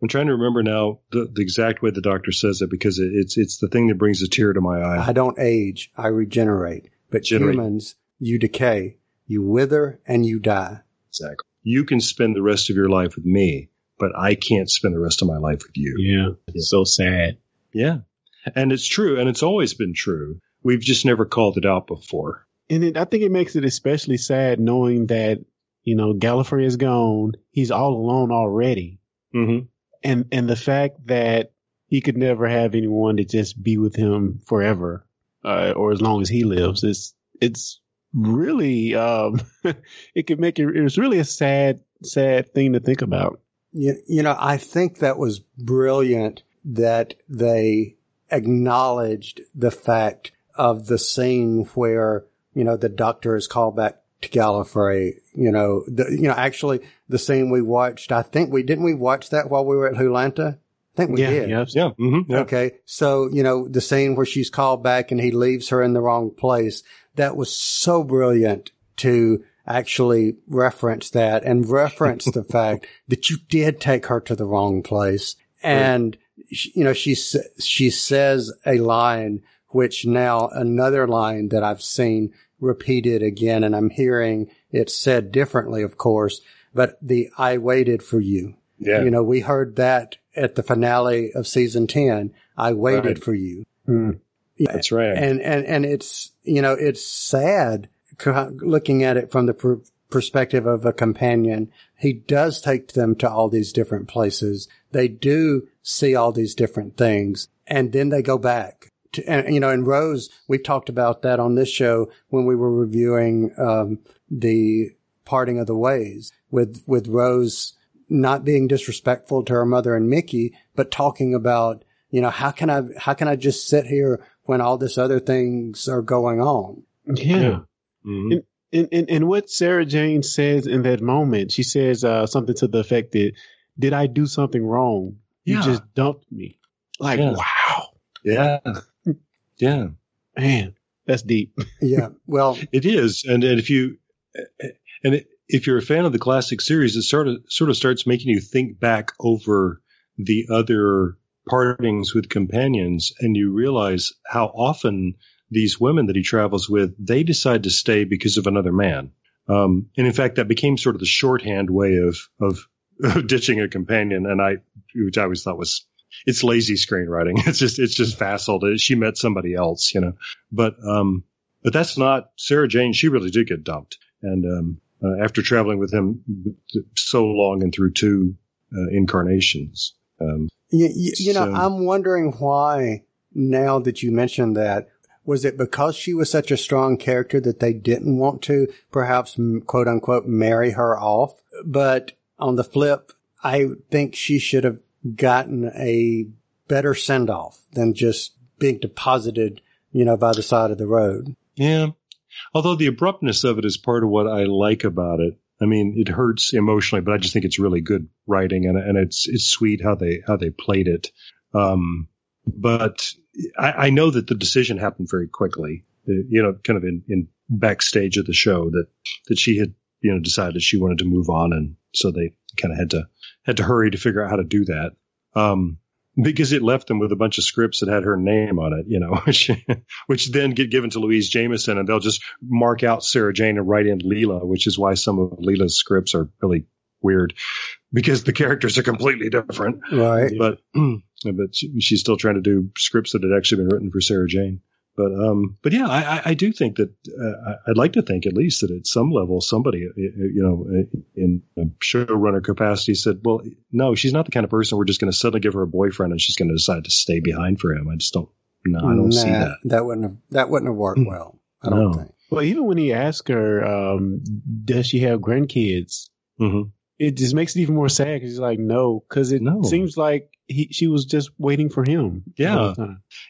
I'm trying to remember now the, the exact way the doctor says it because it, it's it's the thing that brings a tear to my eye. I don't age, I regenerate. But Generate. humans, you decay, you wither and you die. Exactly. You can spend the rest of your life with me, but I can't spend the rest of my life with you. Yeah. It's so sad. Yeah. And it's true. And it's always been true. We've just never called it out before. And it, I think it makes it especially sad knowing that, you know, Gallifrey is gone. He's all alone already. Mm-hmm. And, and the fact that he could never have anyone to just be with him forever, uh, or as long as he lives, it's, it's really, um, it could make it, it was really a sad, sad thing to think about. You, you know, I think that was brilliant that they acknowledged the fact of the scene where, you know, the doctor is called back to Gallifrey, you know, the, you know, actually the scene we watched, I think we, didn't we watch that while we were at Wholanta? I think we yeah, did. yes. Yeah. Mm-hmm. yeah. Okay. So, you know, the scene where she's called back and he leaves her in the wrong place, that was so brilliant to actually reference that and reference the fact that you did take her to the wrong place. And, she, you know, she, she says a line, which now another line that I've seen repeated again, and I'm hearing it said differently, of course, but the I waited for you. Yeah. You know, we heard that at the finale of season 10. I waited Right. for you. Hmm. That's right. And, and, and it's, you know, it's sad looking at it from the per- perspective of a companion. He does take them to all these different places. They do see all these different things and then they go back to, and, you know, and Rose, we've talked about that on this show when we were reviewing, um, the parting of the ways with, with Rose not being disrespectful to her mother and Mickey, but talking about, you know, how can I, how can I just sit here when all this other things are going on? Yeah. Mhm. And, and, and what Sarah Jane says in that moment, she says uh, something to the effect that, did I do something wrong? You Yeah. just dumped me. Like, Yeah. wow, Yeah. Yeah. man, that's deep. Yeah. Well, It is, and, and if you and it, if you're a fan of the classic series, it sort of sort of starts making you think back over the other partings with companions, and you realize how often these women that he travels with they decide to stay because of another man. Um, and in fact, that became sort of the shorthand way of of, of ditching a companion, and I, which I always thought was it's lazy screenwriting. It's just it's just facile. that She met somebody else, you know. But um, but that's not Sarah Jane. She really did get dumped, and um, uh, after traveling with him so long and through two uh, incarnations, um, you, you, you know, I'm wondering why now that you mentioned that, was it because she was such a strong character that they didn't want to perhaps quote unquote marry her off? But on the flip, I think she should have gotten a better send off than just being deposited, you know, by the side of the road. yeah. Although the abruptness of it is part of what I like about it. I mean, it hurts emotionally, but I just think it's really good writing, and and it's it's sweet how they how they played it. Um, but I, I know that the decision happened very quickly. uh, You know, kind of in, in backstage of the show that that she had you know decided she wanted to move on, and so they kind of had to had to hurry to figure out how to do that. Um, because it left them with a bunch of scripts that had her name on it, you know, which, which then get given to Louise Jameson and they'll just mark out Sarah Jane and write in Leela, which is why some of Leela's scripts are really weird because the characters are completely different. Right. But, but she, she's still trying to do scripts that had actually been written for Sarah Jane. But, um, but yeah, I, I- I do think that, uh, I- I'd like to think at least that at some level, somebody, uh, you know, in a showrunner capacity said, well, no, she's not the kind of person we're just going to suddenly give her a boyfriend and she's going to decide to stay behind for him. I just don't, no, I don't see that. That wouldn't have, that wouldn't have worked well. I don't No. think. Well, even when he asked her, um, does she have grandkids? hmm It just makes it even more sad because he's like, no, because it No. seems like he, she was just waiting for him. Yeah.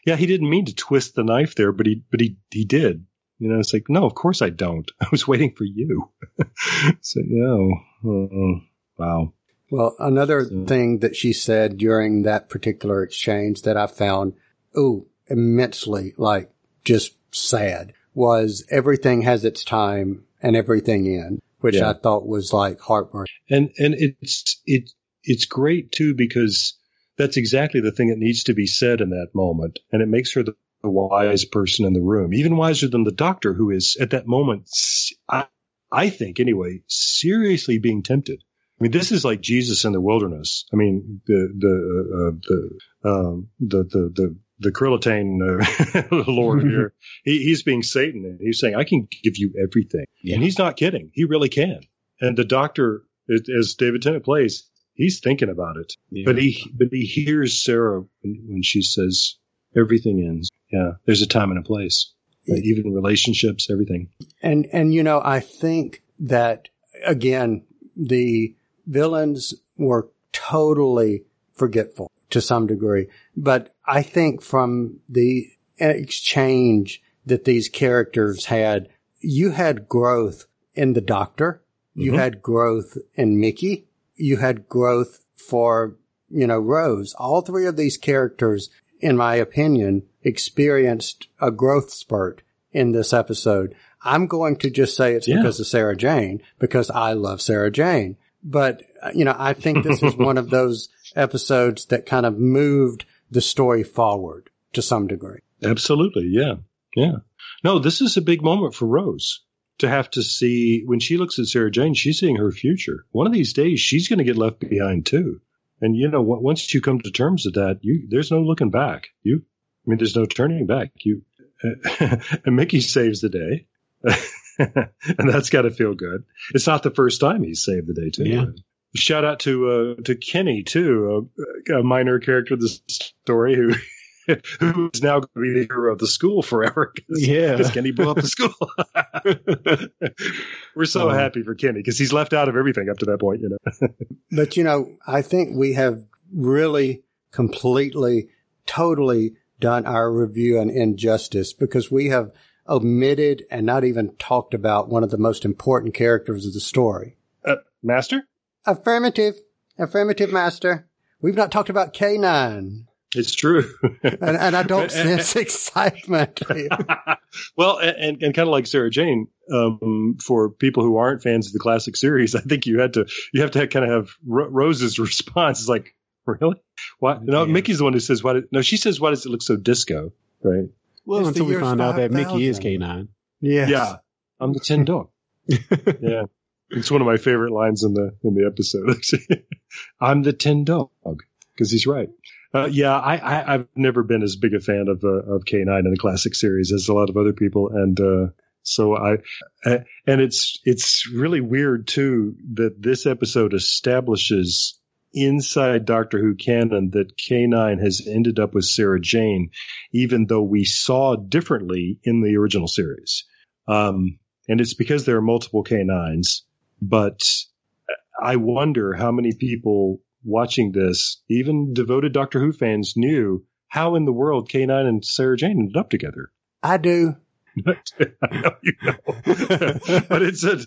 Yeah. He didn't mean to twist the knife there, but he, but he, he did. You know, it's like, no, of course I don't. I was waiting for you. so, yeah. Uh, wow. Well, another So- thing that she said during that particular exchange that I found, ooh, immensely like just sad was everything has its time and everything in, which Yeah. I thought was like heartbreaking. And and it's it it's great too because that's exactly the thing that needs to be said in that moment, and it makes her the, the wise person in the room, even wiser than the doctor, who is at that moment, I think anyway, seriously being tempted I mean, this is like Jesus in the wilderness. I mean, the the uh, the, um, the the the the uh, Lord here, he, he's being Satan, and he's saying, "I can give you everything," Yeah. and he's not kidding. He really can. And the doctor, as David Tennant plays, he's thinking about it, Yeah. but he but he hears Sarah when, when she says, "Everything ends." Yeah, there's a time and a place, Uh, even relationships, everything. And and you know, I think that again, the villains were totally forgetful to some degree. But I think from the exchange that these characters had, you had growth in the doctor, you had growth in Mickey, you had growth for, you know, Rose. All three of these characters, in my opinion, experienced a growth spurt in this episode. I'm going to just say it's Yeah. because of Sarah Jane, because I love Sarah Jane. But, uh, you know, I think this is one of those episodes that kind of moved the story forward to some degree. Absolutely. Yeah. Yeah. No, this is a big moment for Rose to have to see when she looks at Sarah Jane, she's seeing her future. One of these days, she's going to get left behind too. And you know, once you come to terms with that, you there's no looking back. You, I mean, there's no turning back. You, and Mickey saves the day, and that's got to feel good. It's not the first time he's saved the day too. Yeah. Shout out to uh, to Kenny too, a, a minor character of the story who who is now going to be the hero of the school forever. Cause, Yeah. 'cause Kenny blew up the school. We're so Um, happy for Kenny because he's left out of everything up to that point. You know. But you know, I think we have really completely, totally done our review on injustice because we have omitted and not even talked about one of the most important characters of the story. Uh, Master, Affirmative. Affirmative, master. We've not talked about K9. It's true. And, and I don't sense excitement. well, and, and, and kind of like Sarah Jane, um, for people who aren't fans of the classic series, I think you had to you have to kind of have Ro- Rose's response is like, really? Why? No, Yeah. Mickey's the one who says, "Why?" Did, no, she says, "Why does it look so disco?" Right? well, It's until we find out that Mickey is 5000. K9. Yeah, I'm the tin dog. yeah, it's one of my favorite lines in the in the episode. I'm the tin dog because he's right. Uh, yeah, I, I I've never been as big a fan of uh, of K9 in the classic series as a lot of other people, and uh, so I uh, and it's it's really weird too that this episode establishes inside Doctor Who canon that K9 has ended up with Sarah Jane, even though we saw differently in the original series. Um, and it's because there are multiple K9s, but I wonder how many people watching this, even devoted Doctor Who fans, knew how in the world K9 and Sarah Jane ended up together. I do. I know you know. but it's a,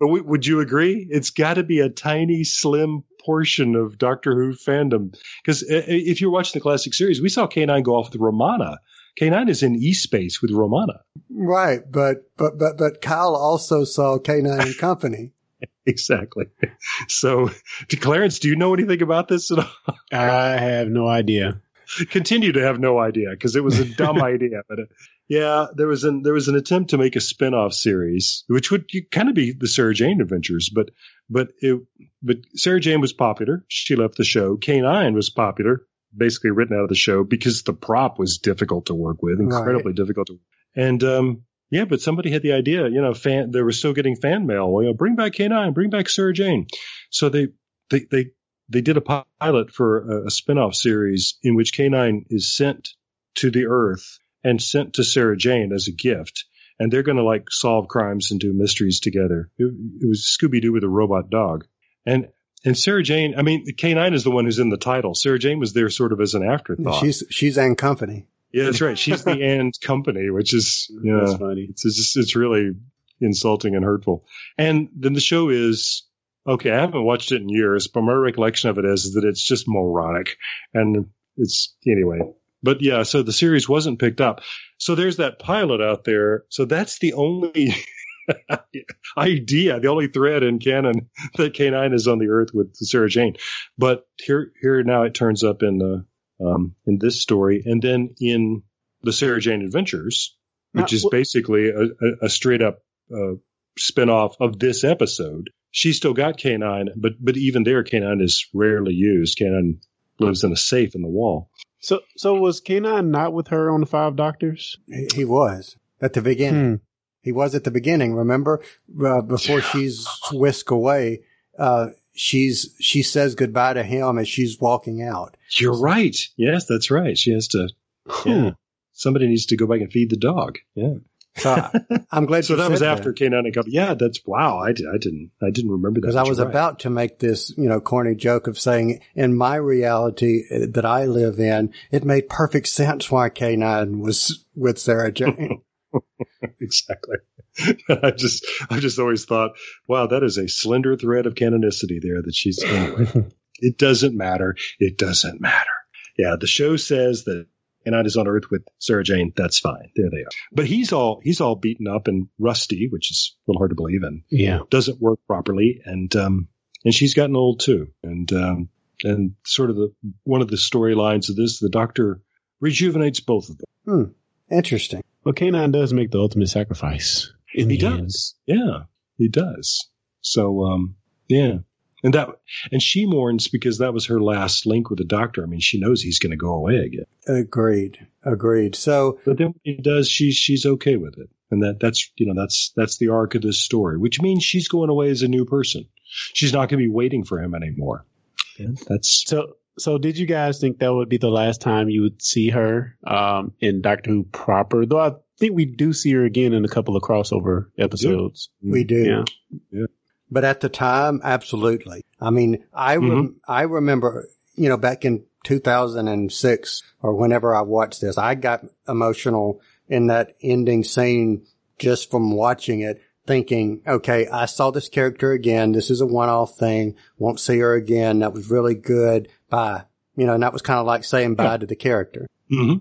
would you agree? It's got to be a tiny, slim portion of Doctor Who fandom. Because uh, uh, if you're watching the classic series, we saw K9 go off with Romana. K9 is in E space with Romana. Right. But, but, but, but Kyle also saw K9 and Company. Exactly. So, Clarence, do you know anything about this at all? I have no idea. Continue to have no idea because it was a dumb idea. But uh, yeah, there was an there was an attempt to make a spin-off series, which would kind of be the Sarah Jane Adventures, but but it but Sarah Jane was popular. She left the show. K9 was popular, basically written out of the show because the prop was difficult to work with, incredibly difficult to. Work with and um, yeah, but somebody had the idea. You know, fan they were still getting fan mail. Well, you know, bring back K9, bring back Sarah Jane. So they they they they did a pilot for a, a spin-off series in which K9 is sent to the Earth and sent to Sarah Jane as a gift. And they're going to like solve crimes and do mysteries together. It, it was Scooby Doo with a robot dog. And, and Sarah Jane, I mean, K9 is the one who's in the title. Sarah Jane was there sort of as an afterthought. She's, she's and Company. Yeah, that's right. She's the and company, which is, you That's funny. it's just, it's really insulting and hurtful. And then the show is okay. I haven't watched it in years, but my recollection of it is that it's just moronic, and it's anyway. But yeah, so the series wasn't picked up. So there's that pilot out there. So that's the only idea, the only thread in canon that K9 is on the Earth with Sarah Jane. But here, here now it turns up in the um, in this story, and then in the Sarah Jane Adventures, which Now, is wh- basically a, a, a straight up uh, spin off of this episode. she still got K9, but but even there, K9 is rarely used. K9 lives in a safe in the wall. So, so was K9 not with her on the Five Doctors? He, he was at the beginning. Hmm. He was at the beginning. Remember, uh, before she's whisked away, uh, she's she says goodbye to him as she's walking out. You're right. Yes, that's right. She has to. Yeah. Somebody needs to go back and feed the dog. Yeah. So I, I'm glad. So you that was said after K9 and Company. Yeah, that's wow. I, did, I didn't. I didn't remember that. because I was right. about to make this, you know, corny joke of saying in my reality uh, that I live in, it made perfect sense why K9 was with Sarah Jane. exactly. I just, I just always thought, wow, that is a slender thread of canonicity there that she's. Anyway, it doesn't matter. It doesn't matter. Yeah, the show says that K9 is on Earth with Sarah Jane. That's fine. There they are. But he's all, he's all beaten up and rusty, which is a little hard to believe, and Yeah. doesn't work properly, and um, and she's gotten old too, and um, and sort of the one of the storylines of this, the Doctor rejuvenates both of them. Hmm. Interesting. Well, K9 does make the ultimate sacrifice. In He the end. does. Yeah, he does. So, um, yeah. And that, and she mourns because that was her last link with the doctor. I mean, she knows he's going to go away again. Agreed. Agreed. So But then when he does, she's, she's okay with it. And that, that's, you know, that's, that's the arc of this story, which means she's going away as a new person. She's not going to be waiting for him anymore. And that's, So, so did you guys think that would be the last time you would see her um, in Doctor Who proper? Though I think we do see her again in a couple of crossover episodes. we do. Yeah. But at the time, absolutely. I mean, I rem- I remember, you know, back in 2006 or whenever I watched this, I got emotional in that ending scene just from watching it, thinking, okay, I saw this character again. This is a one-off thing. Won't see her again. That was really good. Bye. You know, and that was kind of like saying bye to the character. hmm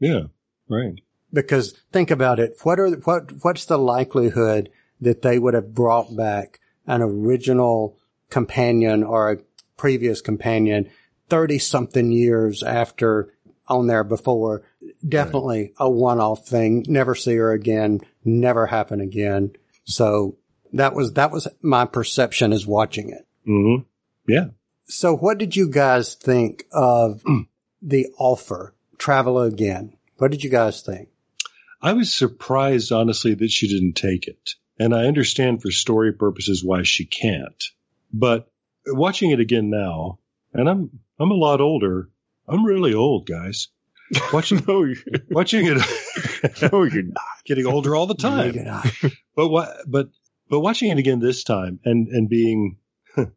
yeah, right. Because think about it. What are, what, what's the likelihood that they would have brought back an original companion or a previous companion 30 something years after on there before? Definitely a one off thing. Never see her again. Never happen again. So that was, that was my perception as watching it. hmm Yeah. So what did you guys think of the offer? Travel again. What did you guys think? I was surprised, honestly, that she didn't take it. And I understand for story purposes why she can't. But watching it again now, and I'm I'm a lot older. I'm really old, guys. Watching No, you're, watching it no, you're not. getting older all the time. Neither did I. But what but but watching it again this time and and being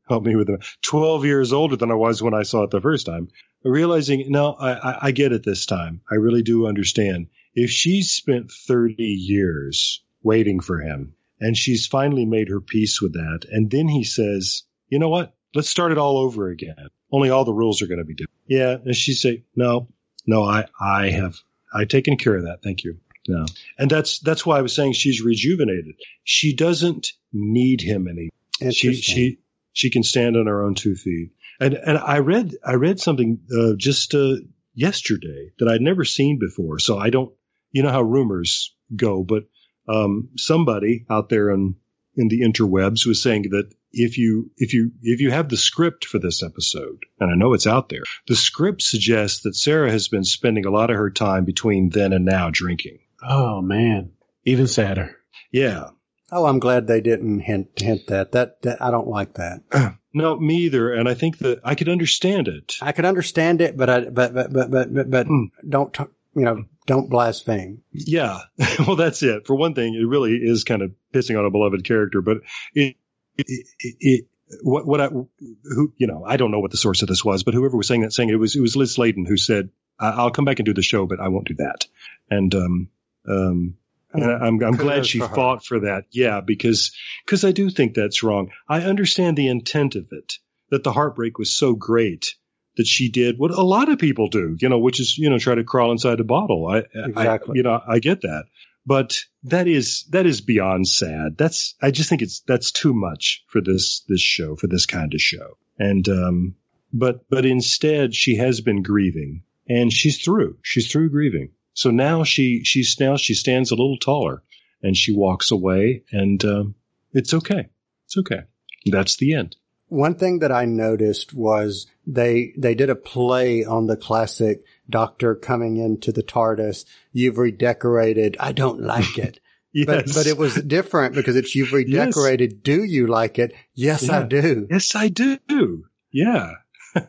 help me with it 12 years older than I was when I saw it the first time, realizing no, I, I, I get it this time. I really do understand. If she's spent 30 years waiting for him and she's finally made her peace with that, and then he says, you know what? Let's start it all over again. Only all the rules are going to be different. Yeah. And she say, no, no, I, I have, I taken care of that. Thank you. No. And that's, that's why I was saying she's rejuvenated. She doesn't need him anymore she she she can stand on her own two feet. And and I read I read something uh, just uh, yesterday that I'd never seen before. So I don't you know how rumors go, but um, somebody out there in in the interwebs was saying that if you if you if you have the script for this episode, and I know it's out there, the script suggests that Sarah has been spending a lot of her time between then and now drinking. Oh man, even sadder. Yeah, Oh, I'm glad they didn't hint hint that. That, that I don't like that. no, me either. And I think that I could understand it. I could understand it, but I but but but but but, but Hmm. don't t- you know don't blaspheme. Yeah. well, that's it. For one thing, it really is kind of pissing on a beloved character, but it, it, it, it what, what I, who, you know, I don't know what the source of this was, but whoever was saying that, saying it was, it was Liz Sladen who said, I- I'll come back and do the show, but I won't do that. And, um, um, and I- I'm, I'm glad she for fought for that. Yeah, because, because I do think that's wrong. I understand the intent of it, that the heartbreak was so great that she did what a lot of people do, you know, which is, you know, try to crawl inside a bottle. I, Exactly. I you know, I get that, but that is, that is beyond sad. That's, I just think it's, that's too much for this, this show, for this kind of show. And, um, but, but instead she has been grieving and she's through, she's through grieving. So now she, she's now she stands a little taller and she walks away and, um, it's okay. It's okay. That's the end. One thing that I noticed was they they did a play on the classic Doctor coming into the TARDIS. You've redecorated. I don't like it. Yes. But but it was different because it's you've redecorated. Do you like it? Yes, I do. Yes, I do. Yeah.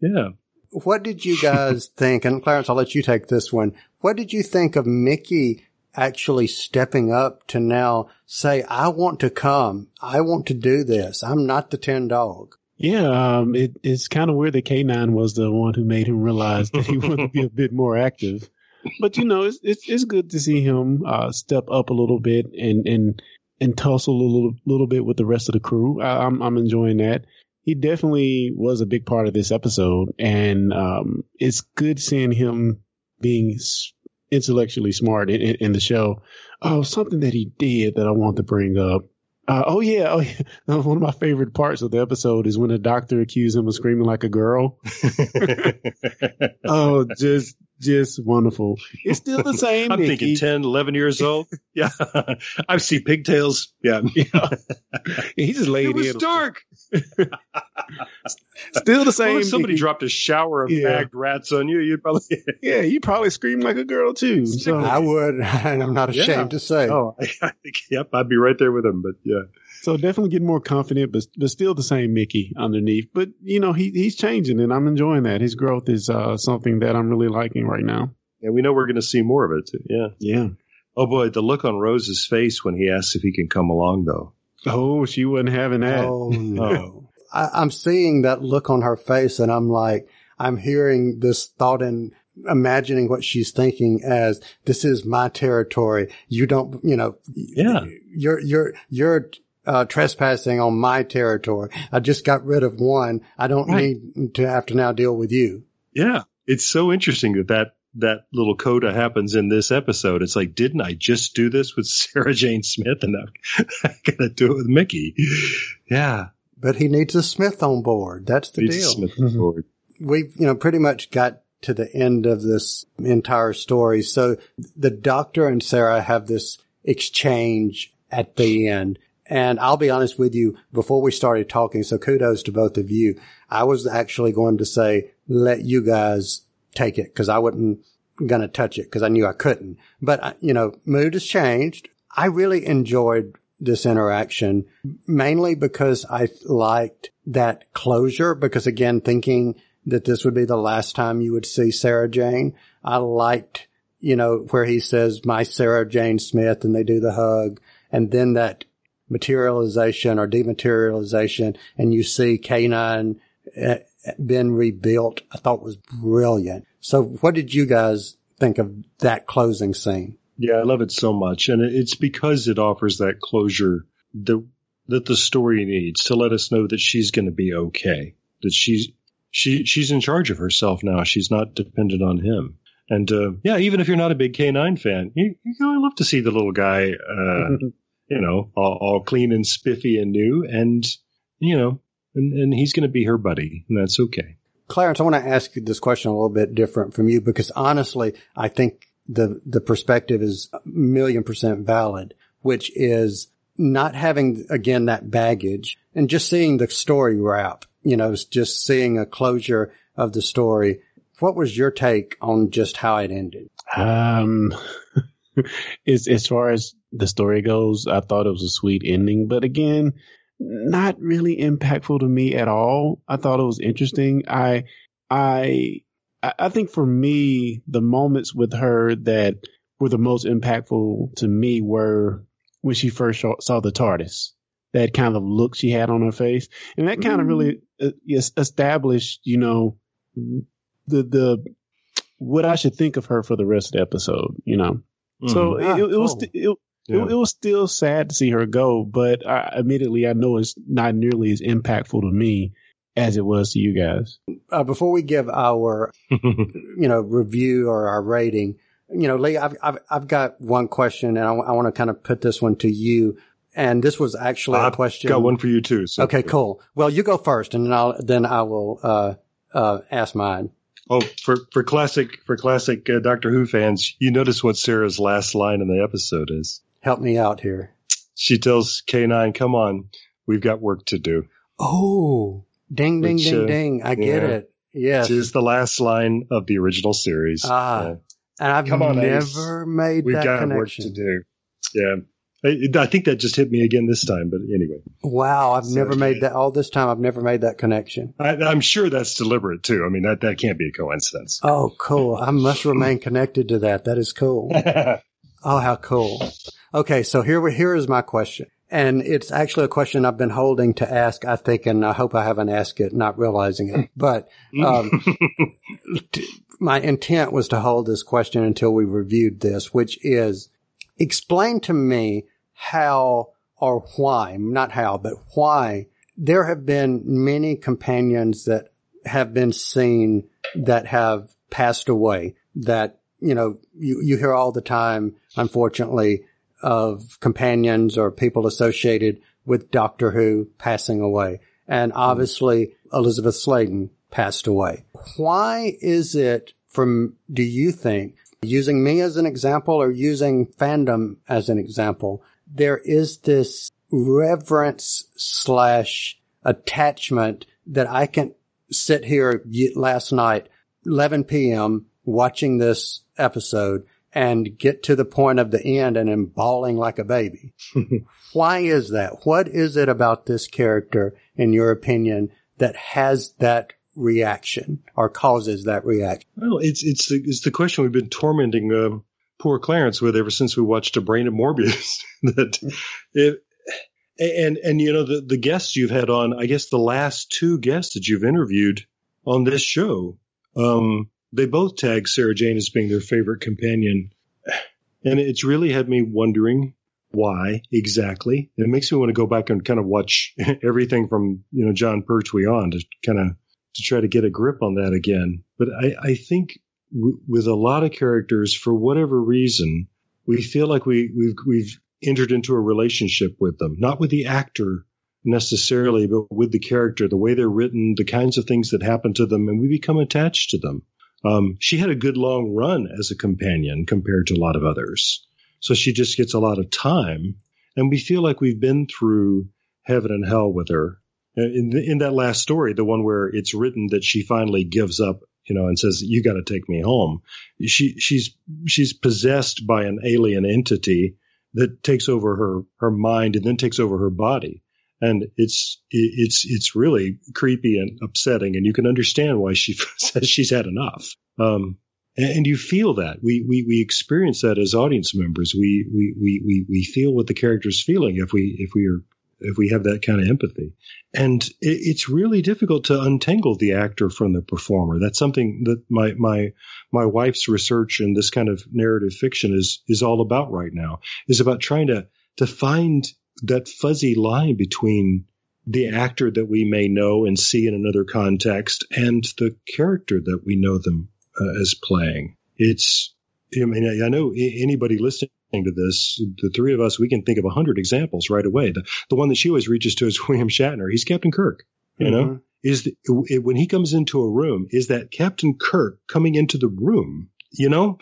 yeah. What did you guys think? And Clarence, I'll let you take this one. What did you think of Mickey actually stepping up to now say, I want to come. I want to do this. I'm not the 10 dog. Yeah, um, it, it's kind of weird that K9 was the one who made him realize that he wanted to be a bit more active. But you know, it's it's, it's good to see him uh, step up a little bit and and and tussle a little little bit with the rest of the crew. I, I'm I'm enjoying that. He definitely was a big part of this episode, and um, it's good seeing him being intellectually smart in, in, in the show. Oh, something that he did that I want to bring up. Uh, oh yeah, oh yeah. One of my favorite parts of the episode is when the doctor accused him of screaming like a girl. Oh, just just wonderful. It's still the same. I'm Mickey. thinking 10, 11 years old. Yeah. I see pigtails. Yeah. He just laid It was dark. Still the Well, same. if somebody Mickey. dropped a shower of Yeah. bagged rats on you, you'd probably. Yeah, you probably scream like a girl too. So I would, and I'm not ashamed Yeah. to say. oh, I think, yep, I'd be right there with him. But yeah. So definitely getting more confident, but but still the same Mickey underneath. But you know he he's changing, and I'm enjoying that. His growth is uh, something that I'm really liking right now. And we know we're going to see more of it. Too. Yeah. Yeah. Oh boy, the look on Rose's face when he asks if he can come along, though. Oh, she wasn't having that. Oh no. I, I'm seeing that look on her face and I'm like, I'm hearing this thought and imagining what she's thinking as this is my territory. You don't, you know, Yeah. you're, you're, you're, uh, trespassing on my territory. I just got rid of one. I don't Right. need to have to now deal with you. Yeah, it's so interesting that that that little coda happens in this episode. It's like, didn't I just do this with Sarah Jane Smith, and I'm, I'm gonna do it with Mickey? Yeah, But he needs a Smith on board. That's the It's deal. Smith on board. we've you know pretty much got to the end of this entire story. So the doctor and Sarah have this exchange at the end. And I'll be honest with you, before we started talking, so kudos to both of you. I was actually going to say, let you guys take it because I wasn't going to touch it because I knew I couldn't. But, uh, you know, mood has changed. I really enjoyed this interaction mainly because I liked that closure because again, thinking that this would be the last time you would see Sarah Jane, I liked, you know, where he says, my Sarah Jane Smith and they do the hug and then that materialization or dematerialization and you see K9 uh, been rebuilt, I thought was brilliant. So what did you guys think of that closing scene? Yeah, I love it so much, and it's because it offers that closure that that the story needs to let us know that she's going to be okay. That she's she she's in charge of herself now. She's not dependent on him. And uh, yeah, even if you're not a big K9 fan, you, you know, I love to see the little guy, uh, you know, all, all clean and spiffy and new, and you know, and, and he's going to be her buddy, and that's okay. Clarence, I want to ask you this question a little bit different from you because honestly, I think the, the perspective is a million percent valid, which is not having again that baggage and just seeing the story wrap, you know, just seeing a closure of the story. What was your take on just how it ended? Um, as as far as the story goes, I thought it was a sweet ending, but again, not really impactful to me at all. I thought it was interesting. I, I, I think for me, the moments with her that were the most impactful to me were when she first saw, the TARDIS. That kind of look she had on her face, and that kind of really uh, established, you know, the the what I should think of her for the rest of the episode. You know, so Ah, it, it was cool. st- it, Yeah. it, it was still sad to see her go, but I, admittedly, I know it's not nearly as impactful to me as it was to you guys. Uh, before we give our, you know, review or our rating, you know, Lee, I've, I've, I've got one question and I, want to kind of put this one to you. And this was actually a I've question. got one for you too. So Okay, cool. Well, you go first and then I'll, then I will, uh, uh, ask mine. Oh, for for classic for classic uh, Doctor Who fans, you notice what Sarah's last line in the episode is. Help me out here. She tells K9, "Come on, we've got work to do. Oh, ding, ding, Which, ding, uh, ding. I get yeah. it. Yes. Which is the last line of the original series. Ah, Yeah. and I've Come on, Ace. never made We've that got work to do. Yeah. I, I think that just hit me again this time, but anyway, Wow, I've So, never made that all this time. I've never made that connection. I, I'm sure that's deliberate too. I mean, that, that can't be a coincidence. Oh, cool. I must remain connected to that. That is cool. Oh, how cool. Okay. So here, we- here is my question. And it's actually a question I've been holding to ask, I think, and I hope I haven't asked it, not realizing it. But, um, t- my intent was to hold this question until we reviewed this, which is explain to me how or why, not how, but why there have been many companions that have been seen that have passed away that, you know, you, you hear all the time, unfortunately, of companions or people associated with Doctor Who passing away. And hmm. obviously Elizabeth Sladen passed away. Why is it from, do you think, using me as an example or using fandom as an example, there is this reverence slash attachment that I can sit here last night, 11 p.m., watching this episode and get to the point of the end and am bawling like a baby. Why is that? What is it about this character, in your opinion, that has that reaction or causes that reaction? Well, it's it's the, it's the question we've been tormenting uh, poor Clarence with ever since we watched A Brain of Morbius. that it, and and you know the the guests you've had on, I guess the last two guests that you've interviewed on this show, um, they both tag Sarah Jane as being their favorite companion, and it's really had me wondering why exactly. It makes me want to go back and kind of watch everything from you know Jon Pertwee on to kind of to try to get a grip on that again. But I, I think w- with a lot of characters, for whatever reason, we feel like we, we've, we've entered into a relationship with them, not with the actor necessarily, but with the character, the way they're written, the kinds of things that happen to them, and we become attached to them. Um, she had a good long run as a companion compared to a lot of others. So she just gets a lot of time. And we feel like we've been through heaven and hell with her in the, in that last story, the one where it's written that she finally gives up, you know, and says, "You got to take me home." She she's she's possessed by an alien entity that takes over her her mind and then takes over her body, and it's it's it's really creepy and upsetting, and you can understand why she says she's had enough. Um, and, you feel that we, we we experience that as audience members. We we we we we feel what the character's feeling if we if we are if we have that kind of empathy. And it, it's really difficult to untangle the actor from the performer. That's something that my my my wife's research in this kind of narrative fiction is is all about right now. Is about trying to to find that fuzzy line between the actor that we may know and see in another context and the character that we know them uh, as playing. It's I mean, I know anybody listening to this, the three of us, we can think of a hundred examples right away. The, the one that she always reaches to is William Shatner. He's Captain Kirk. You know, Mhm. is the, it, when he comes into a room, is that Captain Kirk coming into the room? You know,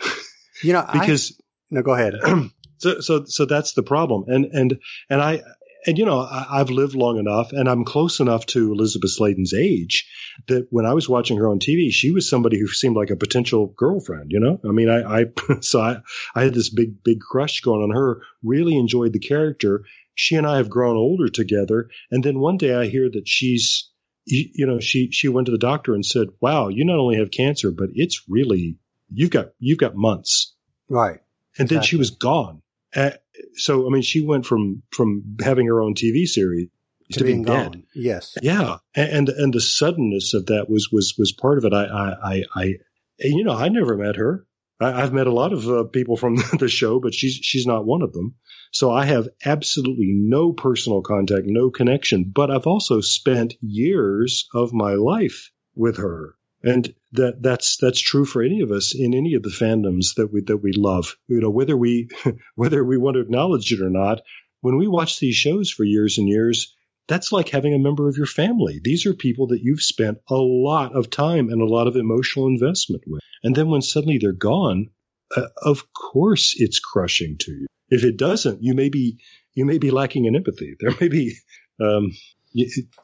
You know, I, because no, go ahead. so so so that's the problem and and and i and you know I, i've lived long enough and i'm close enough to elizabeth sladen's age that when i was watching her on tv she was somebody who seemed like a potential girlfriend you know i mean i i so i i had this big big crush going on her really enjoyed the character she and i have grown older together and then one day i hear that she's you, you know she she went to the doctor and said wow you not only have cancer but it's really you've got you've got months Right. and then she was gone. Uh, so I mean, she went from from having her own TV series to, being, dead. gone. Yes. Yeah, and and the suddenness of that was was was part of it. I I I, I you know I never met her. I, I've met a lot of uh, people from the show, but she's she's not one of them. So I have absolutely no personal contact, no connection. But I've also spent years of my life with her, and that that's that's true for any of us in any of the fandoms that we that we love. You know, whether we whether we want to acknowledge it or not, when we watch these shows for years and years, that's like having a member of your family. These are people that you've spent a lot of time and a lot of emotional investment with. And then when suddenly they're gone, uh, of course it's crushing to you. If it doesn't, you may be you may be lacking in empathy. There may be Um,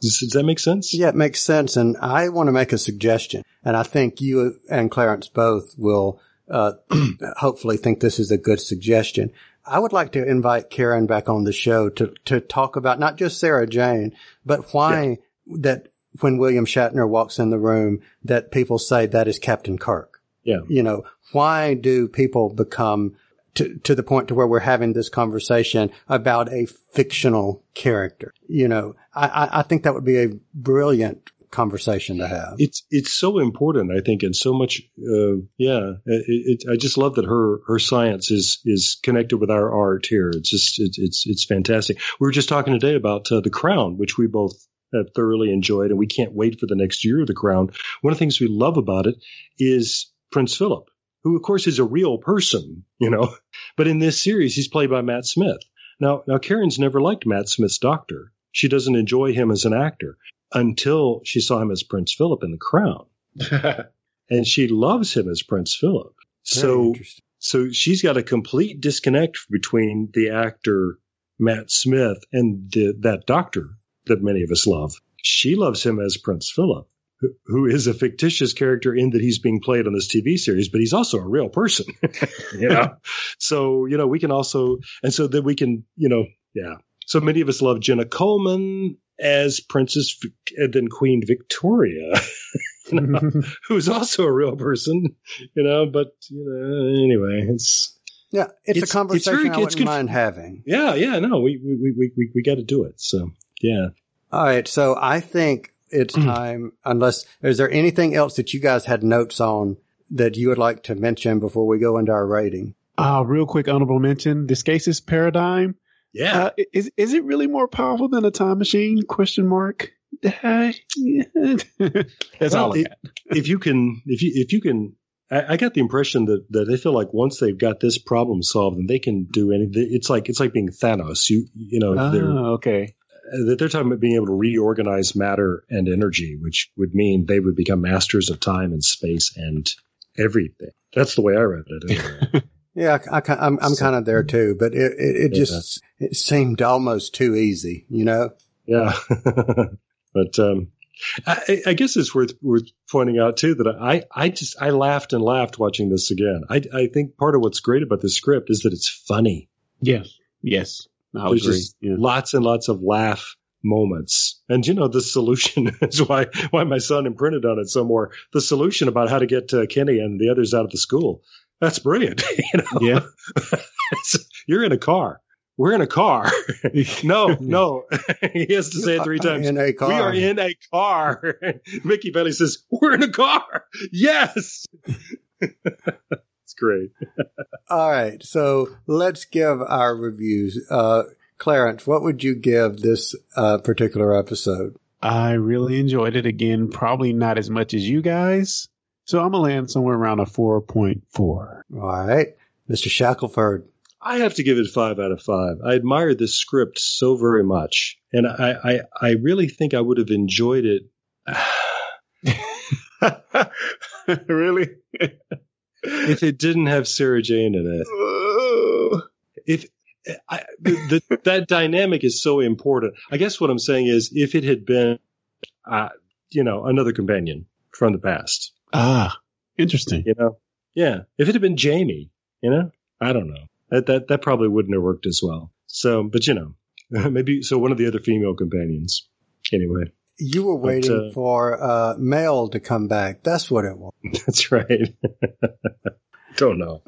does, that make sense? Yeah, it makes sense. And I want to make a suggestion. And I think you and Clarence both will uh, hopefully think this is a good suggestion. I would like to invite Karen back on the show to, to talk about not just Sarah Jane, but why that when William Shatner walks in the room, that people say that is Captain Kirk. Yeah. You know, why do people become to, to the point to where we're having this conversation about a fictional character? You know, I, I, think that would be a brilliant conversation to have. It's it's so important, I think, and so much. Uh, yeah, it, it, I just love that her her science is is connected with our art here. It's just it's it's, it's fantastic. We were just talking today about uh, the Crown, which we both have thoroughly enjoyed, and we can't wait for the next year of the Crown. One of the things we love about it is Prince Philip, who of course is a real person, you know, but in this series he's played by Matt Smith. Now, now Karen's never liked Matt Smith's doctor. She doesn't enjoy him as an actor until she saw him as Prince Philip in The Crown. and she loves him as Prince Philip. So, so she's got a complete disconnect between the actor Matt Smith and the, that doctor that many of us love. She loves him as Prince Philip, who, who is a fictitious character in that he's being played on this TV series, but he's also a real person. you know, so you know we can also, and so that we can, you know, yeah. So many of us love Jenna Coleman as Princess Vic- and then Queen Victoria. you know, who's also a real person, you know, but you know, anyway, it's Yeah, it's, It's- a it's conversation very- I wouldn't conf- mind having. yeah, yeah, no, we we we we, we got to do it. So yeah, All right, so I think it's time. Unless is there anything else that you guys had notes on that you would like to mention before we go into our rating? Uh, real quick honorable mention. This Skasis paradigm. Yeah, Uh, is is it really more powerful than a time machine? Question mark. Uh, That's Well, all I it- got. if you can, if you if you can. I I got the impression that, that they feel like once they've got this problem solved, then they can do anything. It's like it's like being Thanos. You you know they're Oh, okay. that they're talking about being able to reorganize matter and energy, which would mean they would become masters of time and space and everything. That's the way I read it. Anyway. Yeah, I, I, I'm I'm kind of there too, but it it, it Yeah. just it seemed almost too easy, you know. yeah, but um, I, I guess it's worth worth pointing out too that I I just I laughed and laughed watching this again. I I think part of what's great about the script is that it's funny. Yes. Yes. I There's agree. just Yeah. lots and lots of laugh moments. And you know, the solution is why why my son imprinted on it some more. The solution about how to get uh, Kenny and the others out of the school. That's brilliant. you know? Yeah. You're in a car. We're in a car. no, no. he has to say it three times. In a car. We are in a car. Mickey Belly says, "We're in a car." Yes. it's great. All right, so let's give our reviews. Uh, Clarence, what would you give this uh, particular episode? I really enjoyed it again. Probably not as much as you guys. So I'm gonna land somewhere around a four point four. All right, Mr. Shackelford. I have to give it five out of five. I admired this script so very much, and I, I, I really think I would have enjoyed it. really? if it didn't have Sarah Jane in it. If I, the, the, that dynamic is so important. I guess what I'm saying is, if it had been, uh, you know, another companion from the past, ah, interesting. you know, yeah, if it had been Jamie, you know, I don't know, that that that probably wouldn't have worked as well. So, but you know, maybe so one of the other female companions. Anyway, You were waiting uh, for uh, Mel to come back. That's what it was. That's right. Don't know.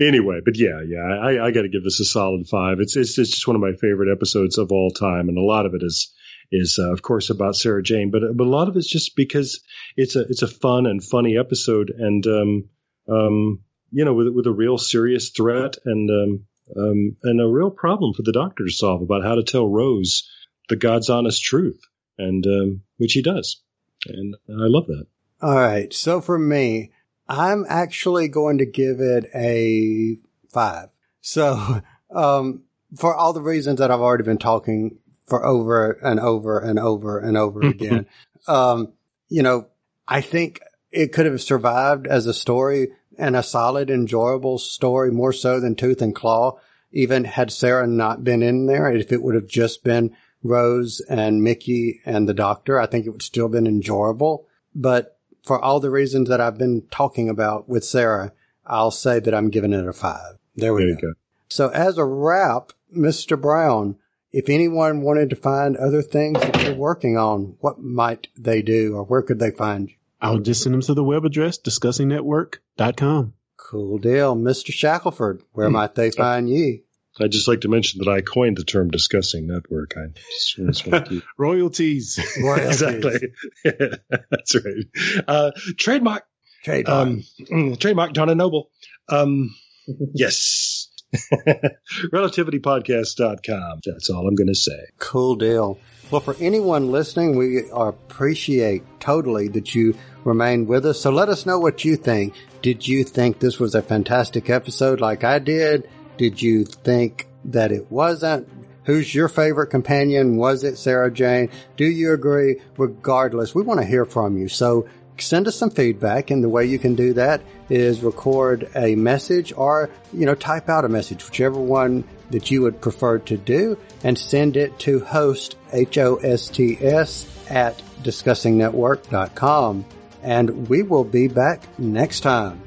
Anyway, but yeah, yeah, I, I got to give this a solid five. It's, it's it's just one of my favorite episodes of all time, and a lot of it is is uh, of course about Sarah Jane, but but a lot of it's just because it's a it's a fun and funny episode, and um um you know with with a real serious threat and um um and a real problem for the doctor to solve about how to tell Rose the God's honest truth, and um which he does, and I love that. All right. So for me, I'm actually going to give it a five. So, um, for all the reasons that I've already been talking for over and over and over and over again, um, you know, I think it could have survived as a story and a solid, enjoyable story more so than Tooth and Claw, even had Sarah not been in there. If it would have just been Rose and Mickey and the Doctor, I think it would still have been enjoyable. But for all the reasons that I've been talking about with Sarah, I'll say that I'm giving it a five. There we There you go. go. So as a wrap, Mr. Brown, if anyone wanted to find other things that you're working on, what might they do or where could they find you? I'll just send them to the web address discussingnetwork.com. Cool deal. Mr. Shackelford, where Hmm. might they find you? I'd just like to mention that I coined the term discussing network. I just, just want to keep Royalties. exactly. That's right. Uh, trademark, Trademark. um, mm, trademark John and Noble. Um, yes. Relativitypodcast.com. That's all I'm going to say. Cool deal. Well, for anyone listening, we appreciate totally that you remain with us. So let us know what you think. Did you think this was a fantastic episode like I did? Did you think that it wasn't? Who's your favorite companion? Was it Sarah Jane? Do you agree? Regardless, we want to hear from you. So send us some feedback and the way you can do that is record a message or, you know, type out a message, whichever one that you would prefer to do and send it to host, H-O-S-T-S at discussingnetwork.com. And we will be back next time.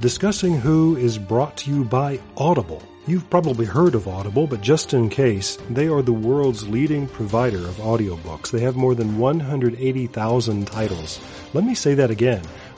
Discussing Who is brought to you by Audible. You've probably heard of Audible, but just in case, they are the world's leading provider of audiobooks. They have more than 180,000 titles. Let me say that again.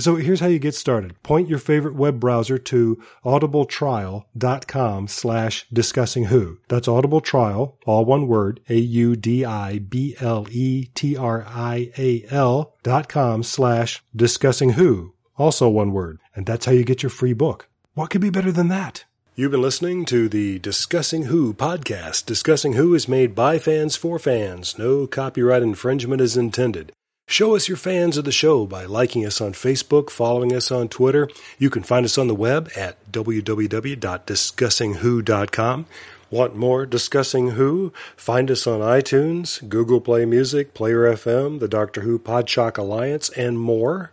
So here's how you get started. Point your favorite web browser to audibletrial.com slash discussing who. That's Audible Trial, all one word, A-U-D-I-B-L-E-T-R-I-A-L dot com slash discussing who. Also one word. And that's how you get your free book. What could be better than that? You've been listening to the Discussing Who podcast. Discussing Who is made by fans for fans. No copyright infringement is intended. Show us you're fans of the show by liking us on Facebook, following us on Twitter. You can find us on the web at www.discussingwho.com. Want more Discussing Who? Find us on iTunes, Google Play Music, Player FM, the Doctor Who Podshock Alliance, and more.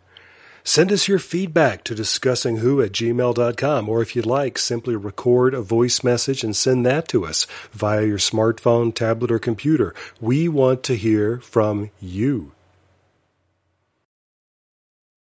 Send us your feedback to discussingwho at gmail.com, or if you'd like, simply record a voice message and send that to us via your smartphone, tablet, or computer. We want to hear from you.